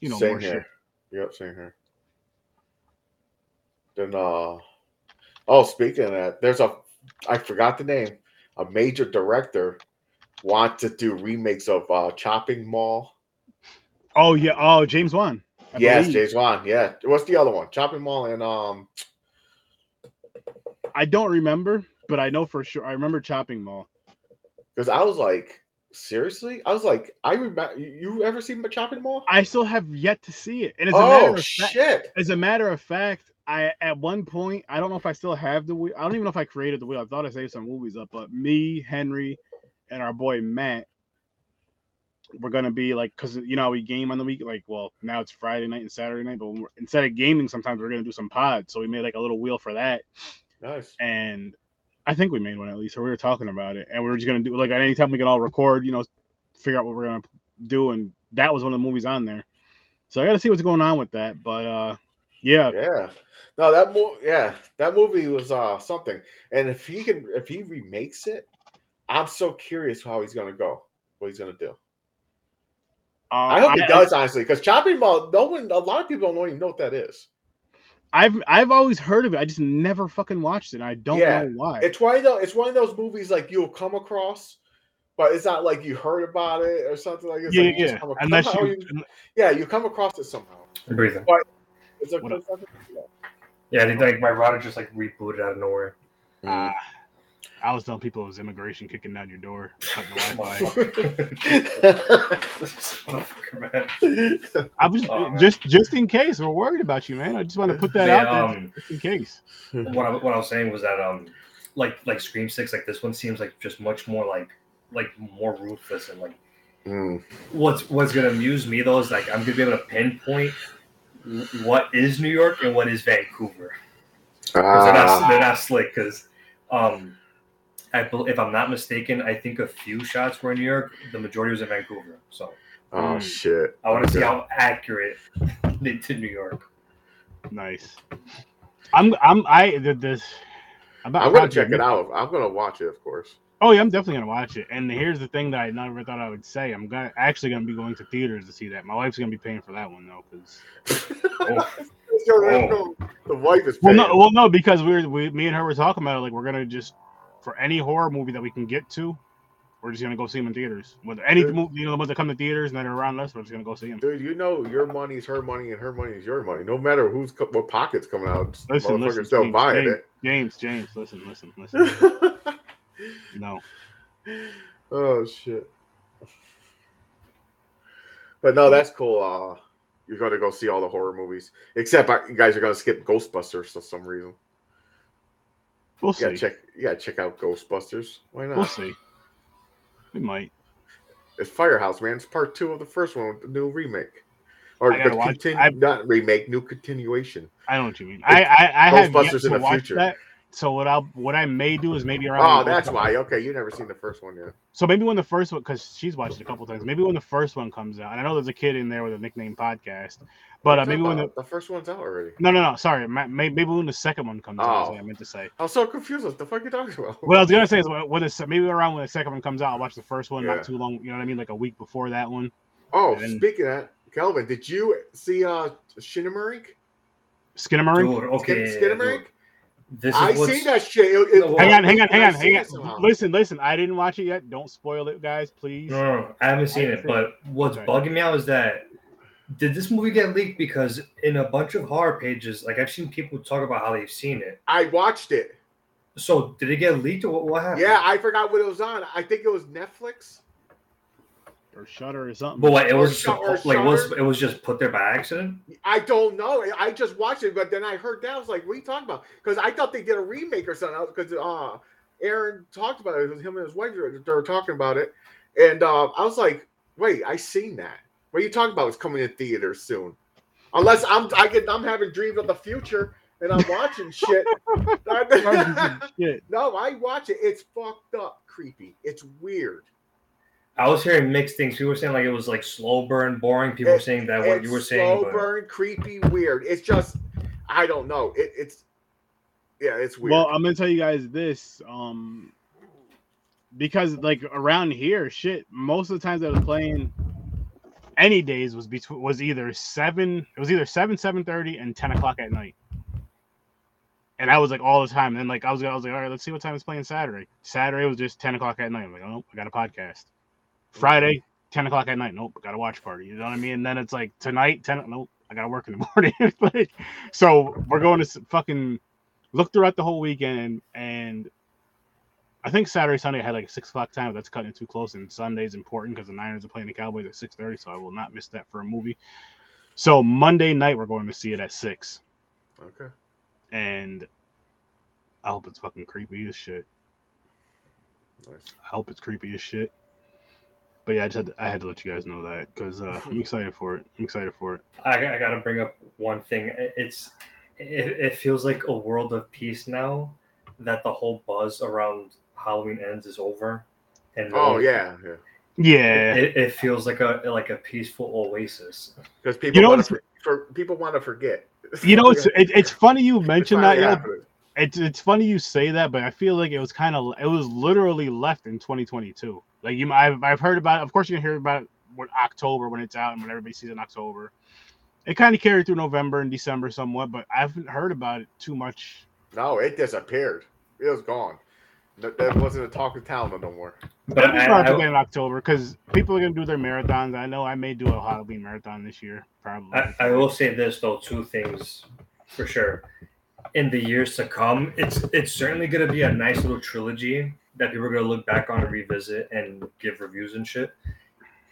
you know, same more here. shit. Yep, same here. Then uh oh speaking of that, there's a I forgot the name. A major director want to do remakes of uh Chopping Mall. Oh yeah. Oh James Wan. I yes, believe. James Wan. Yeah. What's the other one? Chopping Mall and um I don't remember, but I know for sure. I remember Chopping Mall. because I was like, seriously? I was like, I remember you ever seen Chopping Mall? I still have yet to see it. And as a matter Oh of fact, shit. as a matter of fact, I at one point I don't know if I still have the wheel. I don't even know if I created the wheel. I thought I saved some movies up, but me, Henry, and our boy Matt, we're gonna be like, cause you know how we game on the week. Like, well, now it's Friday night and Saturday night, but when we're, instead of gaming, sometimes we're gonna do some pods. So we made like a little wheel for that, Nice. and I think we made one at least, or we were talking about it, and we were just gonna do like at any time we can all record, you know, figure out what we're gonna do, and that was one of the movies on there. So I got to see what's going on with that, but uh, yeah, Yeah. No, that movie. Yeah, that movie was uh something. And if he can, if he remakes it, I'm so curious how he's gonna go. What he's gonna do. uh, I hope he does honestly, because chopping mall. No one, a lot of people don't even know what that is. I've I've always heard of it. I just never fucking watched it. I don't Yeah, know why. It's one of those. It's one of those movies like you'll come across, but it's not like you heard about it or something like. It's yeah, like you just yeah. come ac- Unless somehow you, yeah, you come across it somehow. Breathing. It's a, What up? Yeah, they think my router just like rebooted out of nowhere. uh, I was telling people it was immigration kicking down your door, cutting the Wi-Fi. I was Oh, just just in case we're worried about you, man. I just want to put that Man, out there um, just in case. what I, what I was saying was that um like like Scream Six like this one seems like just much more like like more ruthless and like Mm. what's what's gonna amuse me though is like I'm gonna be able to pinpoint what is New York and what is Vancouver. 'Cause they're, not, Ah, they're not slick because um I, if I'm not mistaken, I think a few shots were in New York. The majority was in Vancouver. So oh Mm. shit! I want to see how accurate to New York. Nice. I'm I'm I did this. I'm, I'm gonna check it out. I'm gonna watch it, of course. Oh yeah, I'm definitely gonna watch it. And here's the thing that I never thought I would say. I'm gonna actually gonna be going to theaters to see that. My wife's gonna be paying for that one though, because Oh, Yo, there you go. The wife is well, no, well, no, because we're we, me and her were talking about it. Like we're gonna just for any horror movie that we can get to, we're just gonna go see them in theaters. Whether any Dude. movie, you know, the ones that come to theaters and that are around us, we're just gonna go see them. Dude, you know your money is her money and her money is your money. No matter who's what pockets coming out, Listen, motherfuckers listen, still James, buying James, James, James, listen, listen, listen. No, oh shit! But no, that's cool. Uh, you're gonna go see all the horror movies, except you guys are gonna skip Ghostbusters for some reason. we'll You see. check. You gotta check out Ghostbusters. Why not? We'll see. We might. It's Firehouse, man. It's part two of the first one with the new remake, or the continu- not remake, new continuation. I know what you mean. I I, I Ghostbusters in the future. that. So what I'll what I may do is maybe around. Oh, that's why. Okay, you never seen the first one yet. So maybe when the first one, because she's watched it a couple times. Maybe when the first one comes out, and I know there's a kid in there with a nickname podcast, but uh, maybe when the the first one's out already. no no no sorry ma- may- maybe when the second one comes out, is Oh. what I meant to say. I was so confused. What the fuck you talking about? What I was gonna say is when when the, maybe around when the second one comes out, I'll watch the first one Yeah. not too long. You know what I mean, like a week before that one. oh, then- speaking of that, Kelvin, did you see uh Shinnamarink? Skinamarink. dude, okay. Skin- Skinamarink? This is I what's, seen that shit. It- it- Hang on, hang on, hang on, hang on. Listen, listen. I didn't watch it yet. Don't spoil it, guys, please. No, no, no, I haven't seen haven't it, seen but what's Okay. bugging me out is that did this movie get leaked? Because in a bunch of horror pages, like I've seen people talk about how they've seen it. I watched it. So did it get leaked or what, what happened? Yeah, I forgot what it was on. I think it was Netflix. Or Shutter or something. But what it was Shut- or like was it was just put there by accident. I don't know. I just watched it, but then I heard that. I was like, "What are you talking about?" Because I thought they did a remake or something. Because uh, Aaron talked about it. It was him and his wife. They were talking about it, and uh, I was like, "Wait, I seen that. What are you talking about? It's coming to theaters soon." Unless I'm I get I'm having dreams of the future and I'm watching shit. Shit. no, I watch it. It's fucked up, creepy. It's weird. I was hearing mixed things. People were saying like it was like slow burn, boring. People were saying that what you were saying. slow but- burn, creepy, weird. It's just I don't know. It, it's yeah, it's weird. Well, I'm gonna tell you guys this, um, because like around here, shit, most of the times I was playing, any days was between was either seven, it was either seven, seven thirty, and ten o'clock at night, and that was like all the time. And then like I was, I was like, all right, let's see what time it's playing Saturday. Saturday was just ten o'clock at night. I'm like, oh, I got a podcast. Friday, ten o'clock at night. Nope, got a watch party. You know what I mean? And then it's like tonight, ten. Nope, I got to work in the morning. like, so we're going to fucking look throughout the whole weekend and I think Saturday, Sunday I had like a six o'clock time. but That's cutting it too close, and Sunday's important because the Niners are playing the Cowboys at six thirty, so I will not miss that for a movie. So Monday night we're going to see it at six, okay. and I hope it's fucking creepy as shit. Nice. I hope it's creepy as shit. But yeah, I just had to, I had to let you guys know that because uh, I'm excited for it. I'm excited for it. I, I got to bring up one thing. It's it, it feels like a world of peace now that the whole buzz around Halloween ends is over. And Oh yeah, yeah. Yeah, it, it feels like a like a peaceful oasis. Because people You know want to for, people want to forget. you know it's it, it's funny you mentioned that. Yeah, it's it's funny you say that, but I feel like it was kind of it was literally left in 2022. Like you, I've I've heard about. It. Of course, you can hear about it when October when it's out and when everybody sees it in October. It kind of carried through November and December somewhat, but I haven't heard about it too much. No, it disappeared. It was gone. That, that wasn't a talk of town no more. But I'm I, probably I, again in October because people are gonna do their marathons. I know I may do a Halloween marathon this year, probably. I, I will say this though, two things for sure. In the years to come, it's it's certainly going to be a nice little trilogy that people are going to look back on and revisit and give reviews and shit.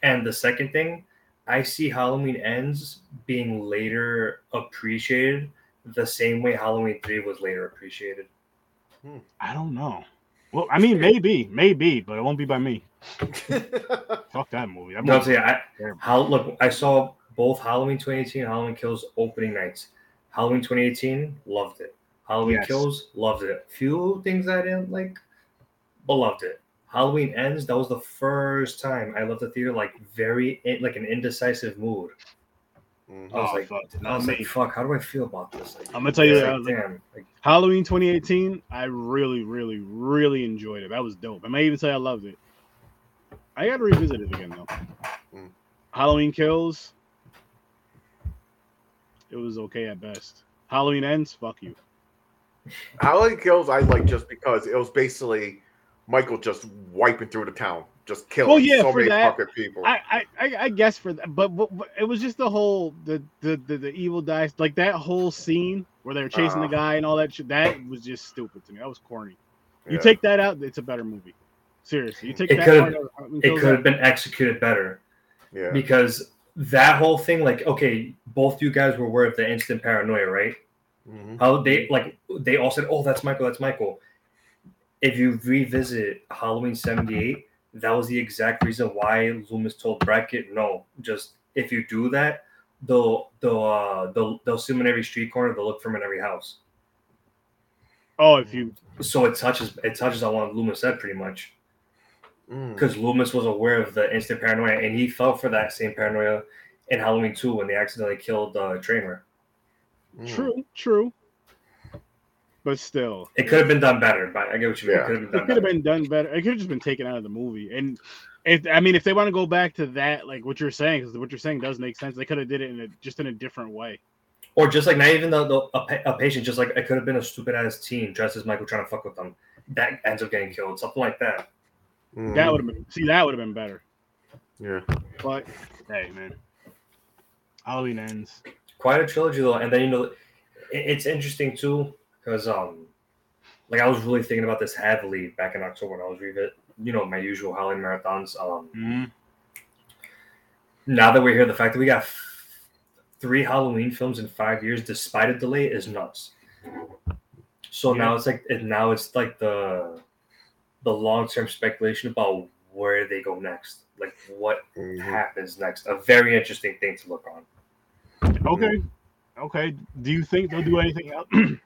And the second thing, I see Halloween ends being later appreciated the same way Halloween three was later appreciated. Hmm. I don't know. Well, I mean, maybe, maybe, but it won't be by me. Fuck that movie. That No, I'm movie's saying I how look I saw both Halloween 2018 and Halloween Kills opening nights. Halloween 2018 loved it. Halloween Yes. Kills loved it. Few things I didn't like, but loved it. Halloween ends. That was the first time I left the theater like very in, like an indecisive mood. Mhm. I was Oh, like, fuck, I was like, fuck. How do I feel about this? Like, I'm gonna tell you, it's I like, damn. Like, Halloween 2018, I really, really, really enjoyed it. That was dope. I may even say I loved it. I gotta revisit it again though. Mm. Halloween Kills, it was okay at best. Halloween Ends, fuck you. Halloween Kills I like just because it was basically Michael just wiping through the town, just killing Well, yeah, so for many that, fucking people. I, I, I, I guess for that, but, but, but it was just the whole the the the, the evil dies like that whole scene where they were chasing Uh. the guy and all that shit. That was just stupid to me. That was corny. You Yeah. take that out, it's a better movie. Seriously, you take It that could've- out, it could have been executed better. yeah. because that whole thing, like, okay, both you guys were aware of the instant paranoia, right? Mhm. How they like they all said, "Oh, that's Michael, that's Michael." If you revisit Halloween '78, that was the exact reason why Loomis told Brackett, "No, just if you do that, they'll they'll uh, they'll they'll see him in every street corner, they'll look for him in every house." Oh, if you So it touches it touches on what Loomis said pretty much Mm. because Loomis was aware of the instant paranoia and he fell for that same paranoia in Halloween 2 when they accidentally killed uh, Tramer. Mm. True, true. But still, It could have been done better, but I get what you mean. Yeah. It could have been done have better. been done better. It could have just been taken out of the movie. And if I mean, if they want to go back to that, like what you're saying, because what you're saying does make sense. They could have did it in a just in a different way. Or just like not even the, the a, a patient, just like it could have been a stupid ass teen dressed as Michael trying to fuck with them. That ends up getting killed, something like that. Mhm. That would have been see that would have been better. yeah. But hey, man, Halloween ends. Quite a trilogy though, and then you know, it, it's interesting too because um, like I was really thinking about this heavily back in October when I was reading, you know, my usual Halloween marathons. Um, Mhm. now that we're here, the fact that we got f- three Halloween films in five years, despite a delay, is nuts. So Yeah. now it's like, and now it's like the the long term speculation about where they go next, like what Mhm. happens next. A very interesting thing to look on. Okay, okay. Do you think they'll do anything else?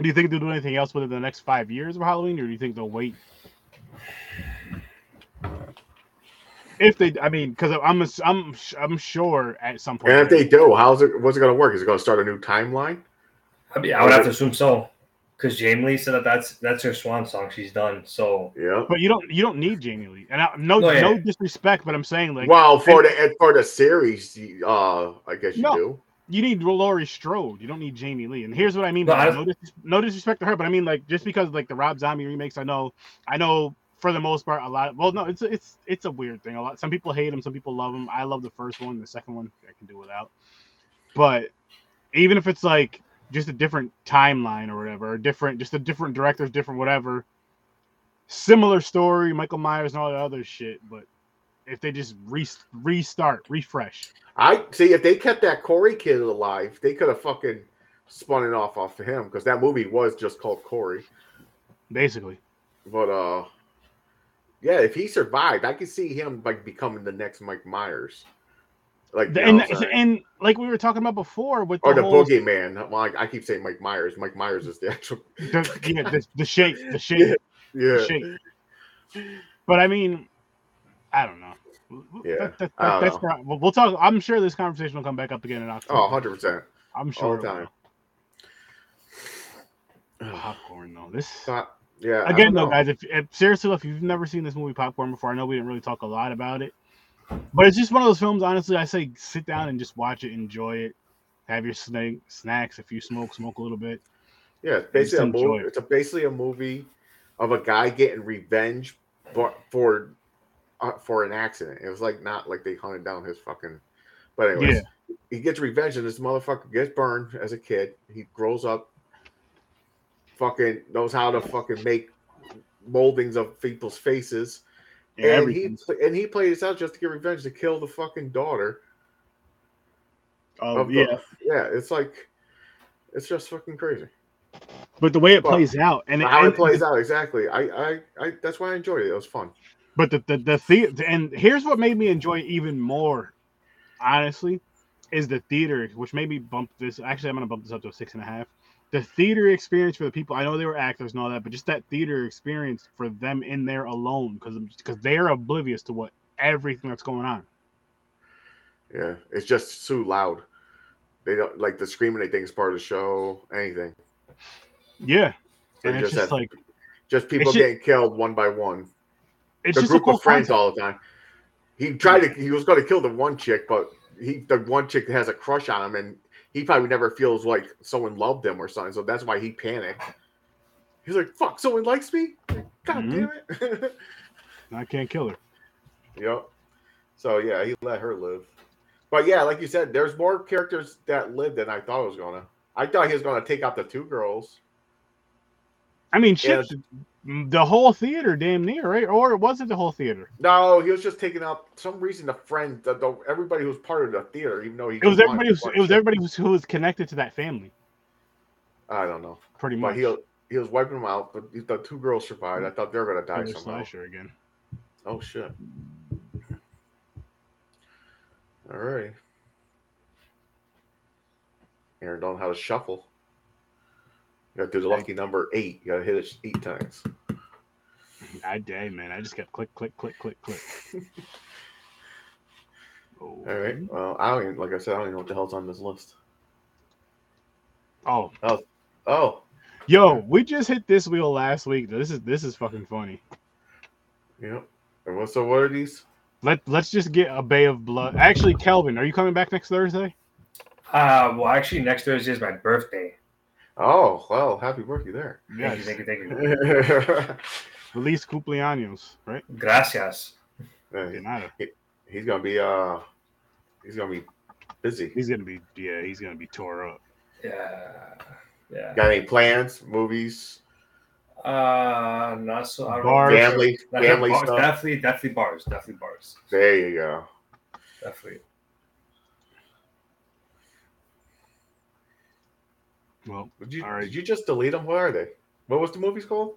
do you think they'll do anything else within the next five years of Halloween, or do you think they'll wait? If they, I mean, because I'm, I'm, I'm sure at some point. And if they do, how's it? What's it going to work? Is it going to start a new timeline? I mean, I would have to assume so, because Jamie Lee said that that's that's her swan song. She's done. So Yeah. But you don't, you don't need Jamie Lee, and I, no, No, yeah. no disrespect, but I'm saying like well, for the for the series, uh, I guess you No. do. You need Laurie Strode. You don't need Jamie Lee. And here's what I mean No, by I- no, dis- no disrespect to her, but I mean like just because like the Rob Zombie remakes, I know, I know for the most part a lot. Well, no, it's it's it's a weird thing. A lot. Some people hate him. Some people love him. I love the first one. The second one I can do without. But even if it's like just a different timeline or whatever, or different, just a different directors, different whatever, similar story, Michael Myers and all that other shit. But if they just re- restart, refresh, I see if they kept that Corey kid alive, they could have fucking spun it off off of him because that movie was just called Corey. basically. But uh, yeah, if he survived, I could see him like becoming the next Mike Myers, like The- and, know what I'm saying? and like we were talking about before with the, or the whole, boogeyman. Well, I, I keep saying Mike Myers. Mike Myers is the actual. the, yeah, the, the shape, the shape, Yeah. the Yeah, shape. But I mean, I don't know. Yeah, That- that- don't that's know. pro- we'll, talk. I'm sure this conversation will come back up again in October. oh, 100 percent I'm sure. all the time. Popcorn though. This So, yeah, again though, guys. If, if seriously, if you've never seen this movie Popcorn before, I know we didn't really talk a lot about it, but it's just one of those films. Honestly, I say sit down and just watch it, enjoy it, have your snack, snacks. If you smoke, smoke a little bit. Yeah, it's basically a movie. it. It's a, basically a movie of a guy getting revenge, for uh, Uh, for an accident. It was like not like they hunted down his fucking. But anyways, he gets revenge, and this motherfucker gets burned as a kid. He grows up, fucking knows how to fucking make moldings of people's faces, Yeah, and he everything. and he played this out just to get revenge to kill the fucking daughter, Oh of the- yeah, Yeah, it's like it's just fucking crazy. but the way it Well, plays out and How and- it plays out exactly. I, I, I that's why I enjoyed it. It was fun. But the the the, the and here's what made me enjoy even more, honestly, is the theater, which made me bump this. Actually, I'm gonna bump this up to a six and a half. The theater experience for the people. I know they were actors and all that, but just that theater experience for them in there alone, because because they're oblivious to what everything that's going on. Yeah, it's just too loud. They don't like the screaming. They think is part of the show. Anything. Yeah, and it's just just have- like Just people just- getting killed one by one. It's the just group a cool of friends concept. all the time. He tried to. He was going to kill the one chick, but he the one chick has a crush on him, and he probably never feels like someone loved him or something. So that's why he panicked. He's like, "Fuck, someone likes me." God Mhm. damn it. I can't kill her. Yep. So yeah, he let her live. But yeah, like you said, there's more characters that live than I thought it was gonna. I thought he was gonna take out the two girls. I mean, shit, the whole theater, damn near, right? Or was it the whole theater? No, he was just taking out some reason the friend, the, the everybody who was part of the theater, even though he It was everybody. Who, it was everybody who was, who was connected to that family, I don't know, pretty but much. he he was wiping them out, but the two girls survived. I thought they were gonna die Killer somehow. slasher again. Oh shit! All right. Aaron don't know how to shuffle. You gotta do the lucky number eight. You gotta hit it eight times. I day, man. I just kept click, click, click, click, click. oh. All right. Well, I don't even like I said, I don't even know what the hell's on this list. Oh, Oh, Oh. yo, we just hit this wheel last week. This is this is fucking funny. Yep. And what? So what are these? Let Let's just get a Bay of Blood. Actually, Kelvin, are you coming back next Thursday? Uh, well, actually, next Thursday is my birthday. Oh, well, happy birthday there. Thank you, thank you, thank you. Release cumpleaños, right? Gracias. Yeah, De nada. he's gonna be uh, he's gonna be busy. He's gonna be yeah, he's gonna be tore up. Yeah, yeah. Got any plans? Movies? Uh, not so. I don't Bars. know. Family? Not- Family bars, stuff? Definitely, definitely bars. Definitely bars. There you go. Definitely. Well, Did you All right. did you just delete them? What are they? What was the movie's called?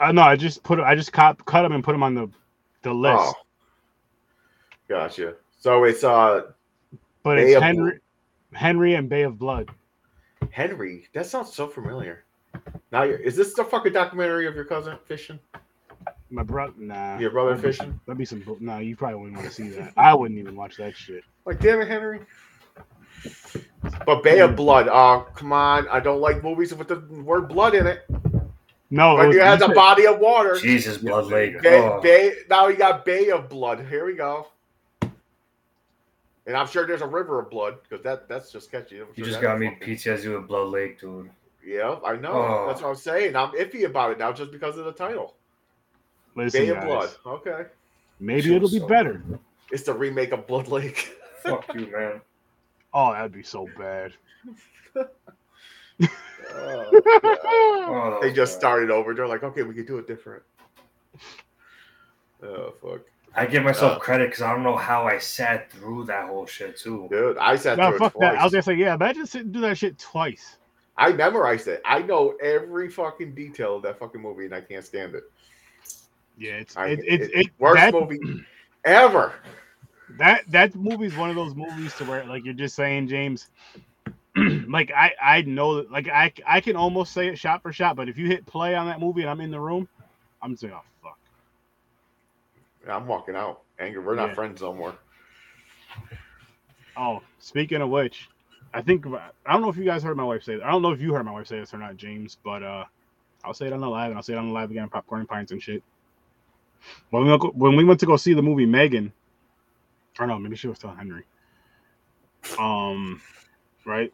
I know. I just put I just cut cut him and put them on the the list. Oh, gotcha. So it's uh but Bay it's of Henry, Henry and Bay of Blood. Henry. That sounds so familiar. Now, you're, is this the fucking documentary of your cousin fishing? My brother, nah. Your brother That'd be- fishing? That'd be some. Nah, you probably wouldn't want to see that. I wouldn't even watch that shit. Like, damn it, Henry. But Bay of mm. Blood. Oh, come on. I don't like movies with the word blood in it. No, But was- you had you a body of water. Jesus, Blood Lake. Bay, Oh. Bay, now you got Bay of Blood. Here we go. And I'm sure there's a river of blood because that that's just catchy. I'm You just got me fucking- PTSD with Blood Lake, dude. Yeah, I know. Oh. That's what I'm saying. I'm iffy about it now just because of the title. Listen, Bay of guys, Blood. Okay. Maybe it'll be so- better. It's the remake of Blood Lake. Fuck you, man. Oh, that'd be so bad. Oh, Oh, they just bad. started over. They're like, okay, we can do it different. Oh fuck, I give myself Uh. credit because I don't know how I sat through that whole shit too. dude! I sat no, through fuck it that. I was twice. gonna say, yeah, imagine sitting do that shit twice. I memorized it. I know every fucking detail of that fucking movie, and I can't stand it. Yeah, it's I, it, it's it- it, worst that, movie ever. That that movie's one of those movies to where like you're just saying, James. like I I know that like I I can almost say it shot for shot, but if you hit play on that movie and I'm in the room, I'm saying, oh fuck. I'm walking out. Anger. We're not Yeah. friends no more. Oh, speaking of which, I think I don't know if you guys heard my wife say that. I don't know if you heard my wife say this or not, James, but uh I'll say it on the live and I'll say it on the live again, popcorn pints and shit. When we when we went to go see the movie Megan, or no, maybe she was telling Henry. Um, right.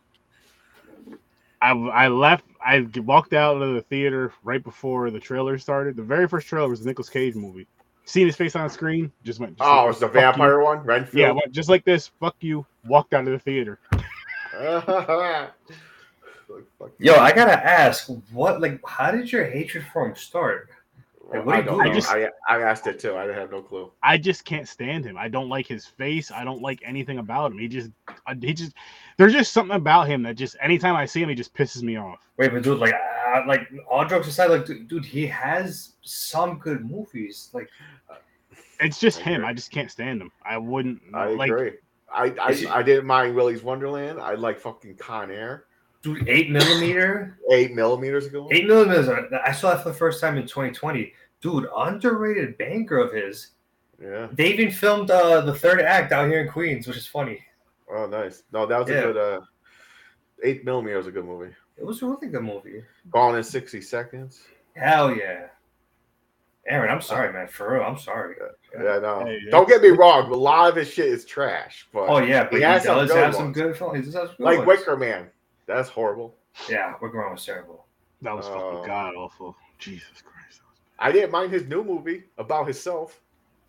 I I left. I walked out of the theater right before the trailer started. The very first trailer was the Nicolas Cage movie. Seeing his face on the screen, just went. just Oh, like, it's the "Fuck you." vampire one, Renfield. Yeah, went just like this. Fuck you. Walked out of the theater. Yo, I gotta ask, what like how did your hatred for him start? Well, what I don't. I just- I, I asked it too. I have no clue. I just can't stand him. I don't like his face. I don't like anything about him. He just uh, he just there's just something about him that just anytime I see him, he just pisses me off. Wait, but dude, like, uh, like all jokes aside, like, dude, dude, he has some good movies. Like, It's just I him. agree. I just can't stand him. I wouldn't I like. agree. I, I I didn't mind Willy's Wonderland. I like fucking Con Air. Dude, eight millimeter, Eight millimeters ago. eight millimeters. uh, I saw that for the first time in 2020. Dude, underrated banker of his. Yeah. They even filmed uh, the third act out here in Queens, which is funny. Oh, nice. No, that was Yeah. a good. uh Eight millimeter was a good movie. It was a really good movie. Gone in sixty seconds. Hell yeah. Aaron, I'm sorry, man. For real, I'm sorry. Yeah, no. Hey, Don't get me wrong. A lot of his shit is trash. But Oh yeah, but he, has some does good have some good films. He does have some good like ones. Wicker Man. That's horrible. Yeah, Wicker Man was terrible. That was fucking uh, god awful. Jesus Christ. I didn't mind his new movie about himself.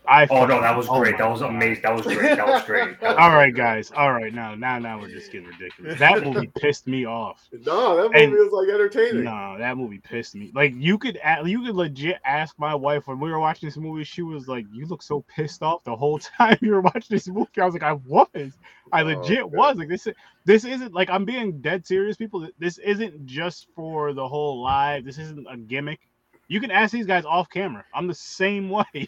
I Oh no, that was oh great. That was amazing. That was great. That was great. That was All right, great. guys. All right, now, now, now we're just getting ridiculous. That movie pissed me off. No, that movie And- was like entertaining. No, that movie pissed me. Like you could, a- you could legit ask my wife when we were watching this movie. She was like, "You look so pissed off the whole time you were watching this movie." I was like, "I was, I Oh, legit okay. was." Like this, this isn't like I'm being dead serious, people. This isn't just for the whole live. This isn't a gimmick. You can ask these guys off camera. I'm the same way.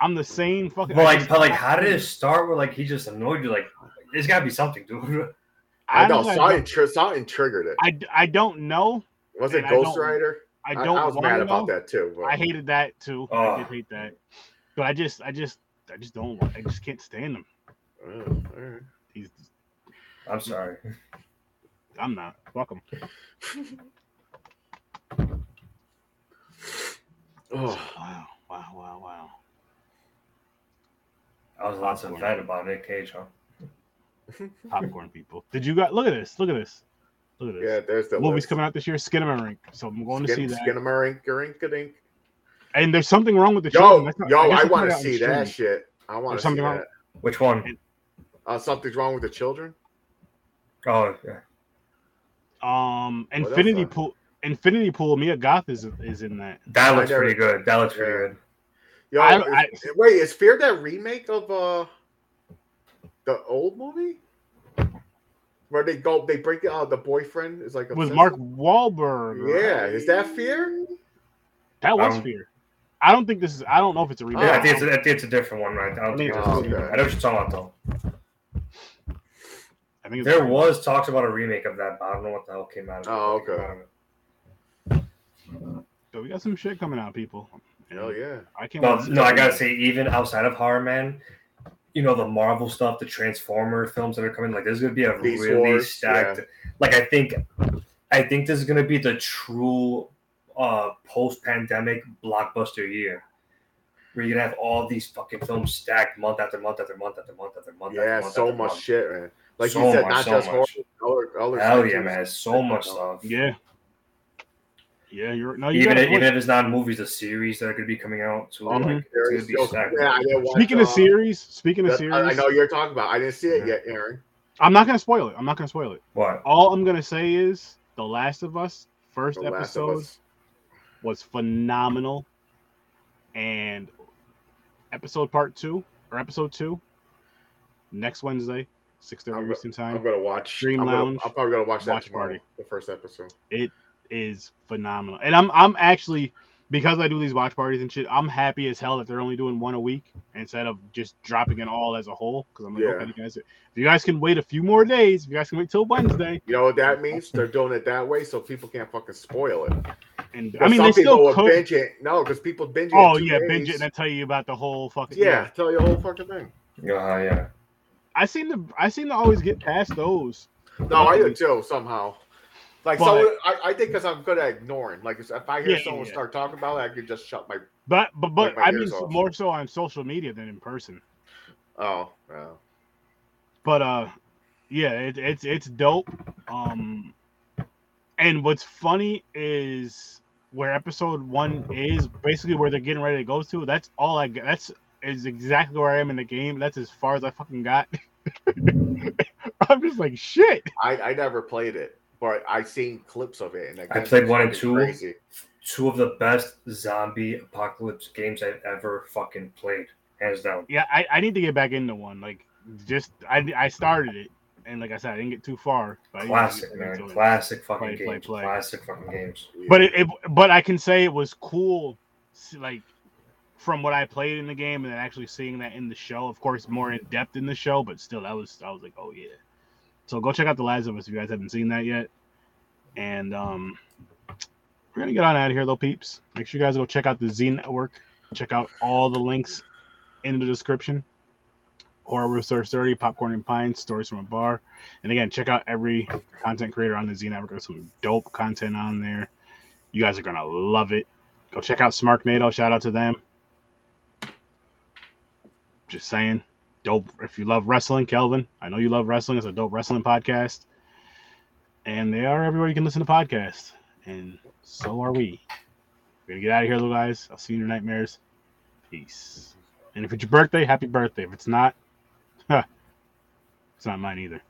I'm the same fucking. But I like, but like, how did it start? Where like he just annoyed you? Like, there's got to be something, dude. I know honestly, I something, don't- tr- something triggered it. I, I don't know. Was it and I Ghost don't- Rider? I I, don't. I was wanna mad about know. that too. But I hated that too. I Oh. did hate that, but I just, I just, I just don't. I just can't stand him. Oh, all right. He's. I'm sorry. I'm not. Fuck him. Oh, Wow. Wow. Wow. Wow. I was lots of fan about Nick Cage, huh? Popcorn people. Did you guys look at this? Look at this. Look at this. yeah, there's the The movie's list. coming out this year. Skinamarink. So I'm going to see that. Skinamarink, Garink-a-dink. And there's something wrong with the Yo, children. That's yo, guess I want to see that streaming. shit. I want to see something wrong- that. Which one? Uh, something's wrong with the children. Oh, yeah. Um, Infinity on? Pool. Infinity Pool. Mia Goth is is in that. That looks pretty good. That looks pretty Yeah. good. Yo, I- is- wait, is Fear that remake of uh the old movie? Where they go, they break out the boyfriend is like With Mark with- Wahlberg. Yeah, is that Fear? That was Um, Fear. I don't think this is. I don't know if it's a remake. Yeah, I think it's a, I think it's a different one, right? I don't I think think it's it's- okay. I know what you're talking about, though. I think There was talks about a remake of that, but I don't know what the hell came out of it. Oh, okay. of it. So we got some shit coming out, people. Hell yeah. I can't. wait No, no, I gotta say, even outside of horror, man, you know the Marvel stuff, the Transformer films that are coming. Like, there's gonna be a Beast really Wars, stacked. Like, I think, I think this is gonna be the true uh post-pandemic blockbuster year, where you're gonna have all these fucking films stacked month after month after month after month after month. after Yeah, month so after much month. shit, man. Like So you said, much, not so just much. horror, other, other Hell yeah, man! So much stuff. Yeah. Yeah, you're no. You Even if, even if it's not movies, the series that are gonna be coming out too. Um, Like, it's gonna be yo, yeah, watch, Speaking of uh, series, speaking of series, I, I know you're talking about. I didn't see it yet, Aaron. I'm not gonna spoil it. I'm not gonna spoil it. What? All I'm gonna say is The Last of Us first The episode Us. was phenomenal, and episode part two or episode two next Wednesday, six I'm thirty go- Eastern I'm time gonna watch. Dream I'm, gonna, Lounge, I'm probably gonna watch that watch tomorrow. party. The first episode. Is phenomenal. And I'm I'm actually because I do these watch parties and shit. I'm happy as hell that they're only doing one a week instead of just dropping it all as a whole. Because I'm like, Yeah. okay, you guys, if you guys can wait a few more days, if you guys can wait till Wednesday, You know what that means? They're doing it that way so people can't fucking spoil it. and I mean some they people still will binge it. No, because people binge it. Oh yeah, days. binge it and then tell you about the whole fucking Yeah, tell you the whole fucking thing. Yeah, uh, yeah. I seem to I seem to always get past those. No, I do too somehow. Like But- so, I, I think because I'm good at ignoring. Like if I hear Yeah, someone yeah. start talking about it, I could just shut my. But but but I mean off. more so on social media than in person. Oh, yeah. but uh yeah it, it's it's dope um and what's funny is where episode one is basically where they're getting ready to go to that's all i got that's is exactly where i am in the game that's as far as i fucking got i'm just like shit I, I never played it, but I seen clips of it, and I played one and two. Crazy. Two of the best zombie apocalypse games I've ever fucking played, hands down. yeah I, I need to get back into one like just I I started it, and like I said, I didn't get too far. But I Classic, man. Classic fucking Play, play, games. play. Classic fucking games. But it, it, but I can say it was cool, like from what I played in the game, and then actually seeing that in the show. Of course, more in depth in the show, but still, that was I was like, oh yeah. So go check out the Last of Us if you guys haven't seen that yet. And um, we're gonna get on out of here, though, peeps. Make sure you guys go check out the Z Network. Check out all the links in the description. Horror Resource 30, Popcorn and Pints, Stories from a Bar. And again, check out every content creator on the Z Network. There's some dope content on there. You guys are gonna love it. Go check out Smart Nato. Shout out to them. Just saying, dope. If you love wrestling, Kelvin, I know you love wrestling. It's a dope wrestling podcast, and they are everywhere you can listen to podcasts. And so are we. We're gonna get out of here, little guys. I'll see you in your nightmares. Peace. And if it's your birthday, happy birthday. If it's not, it's not mine either.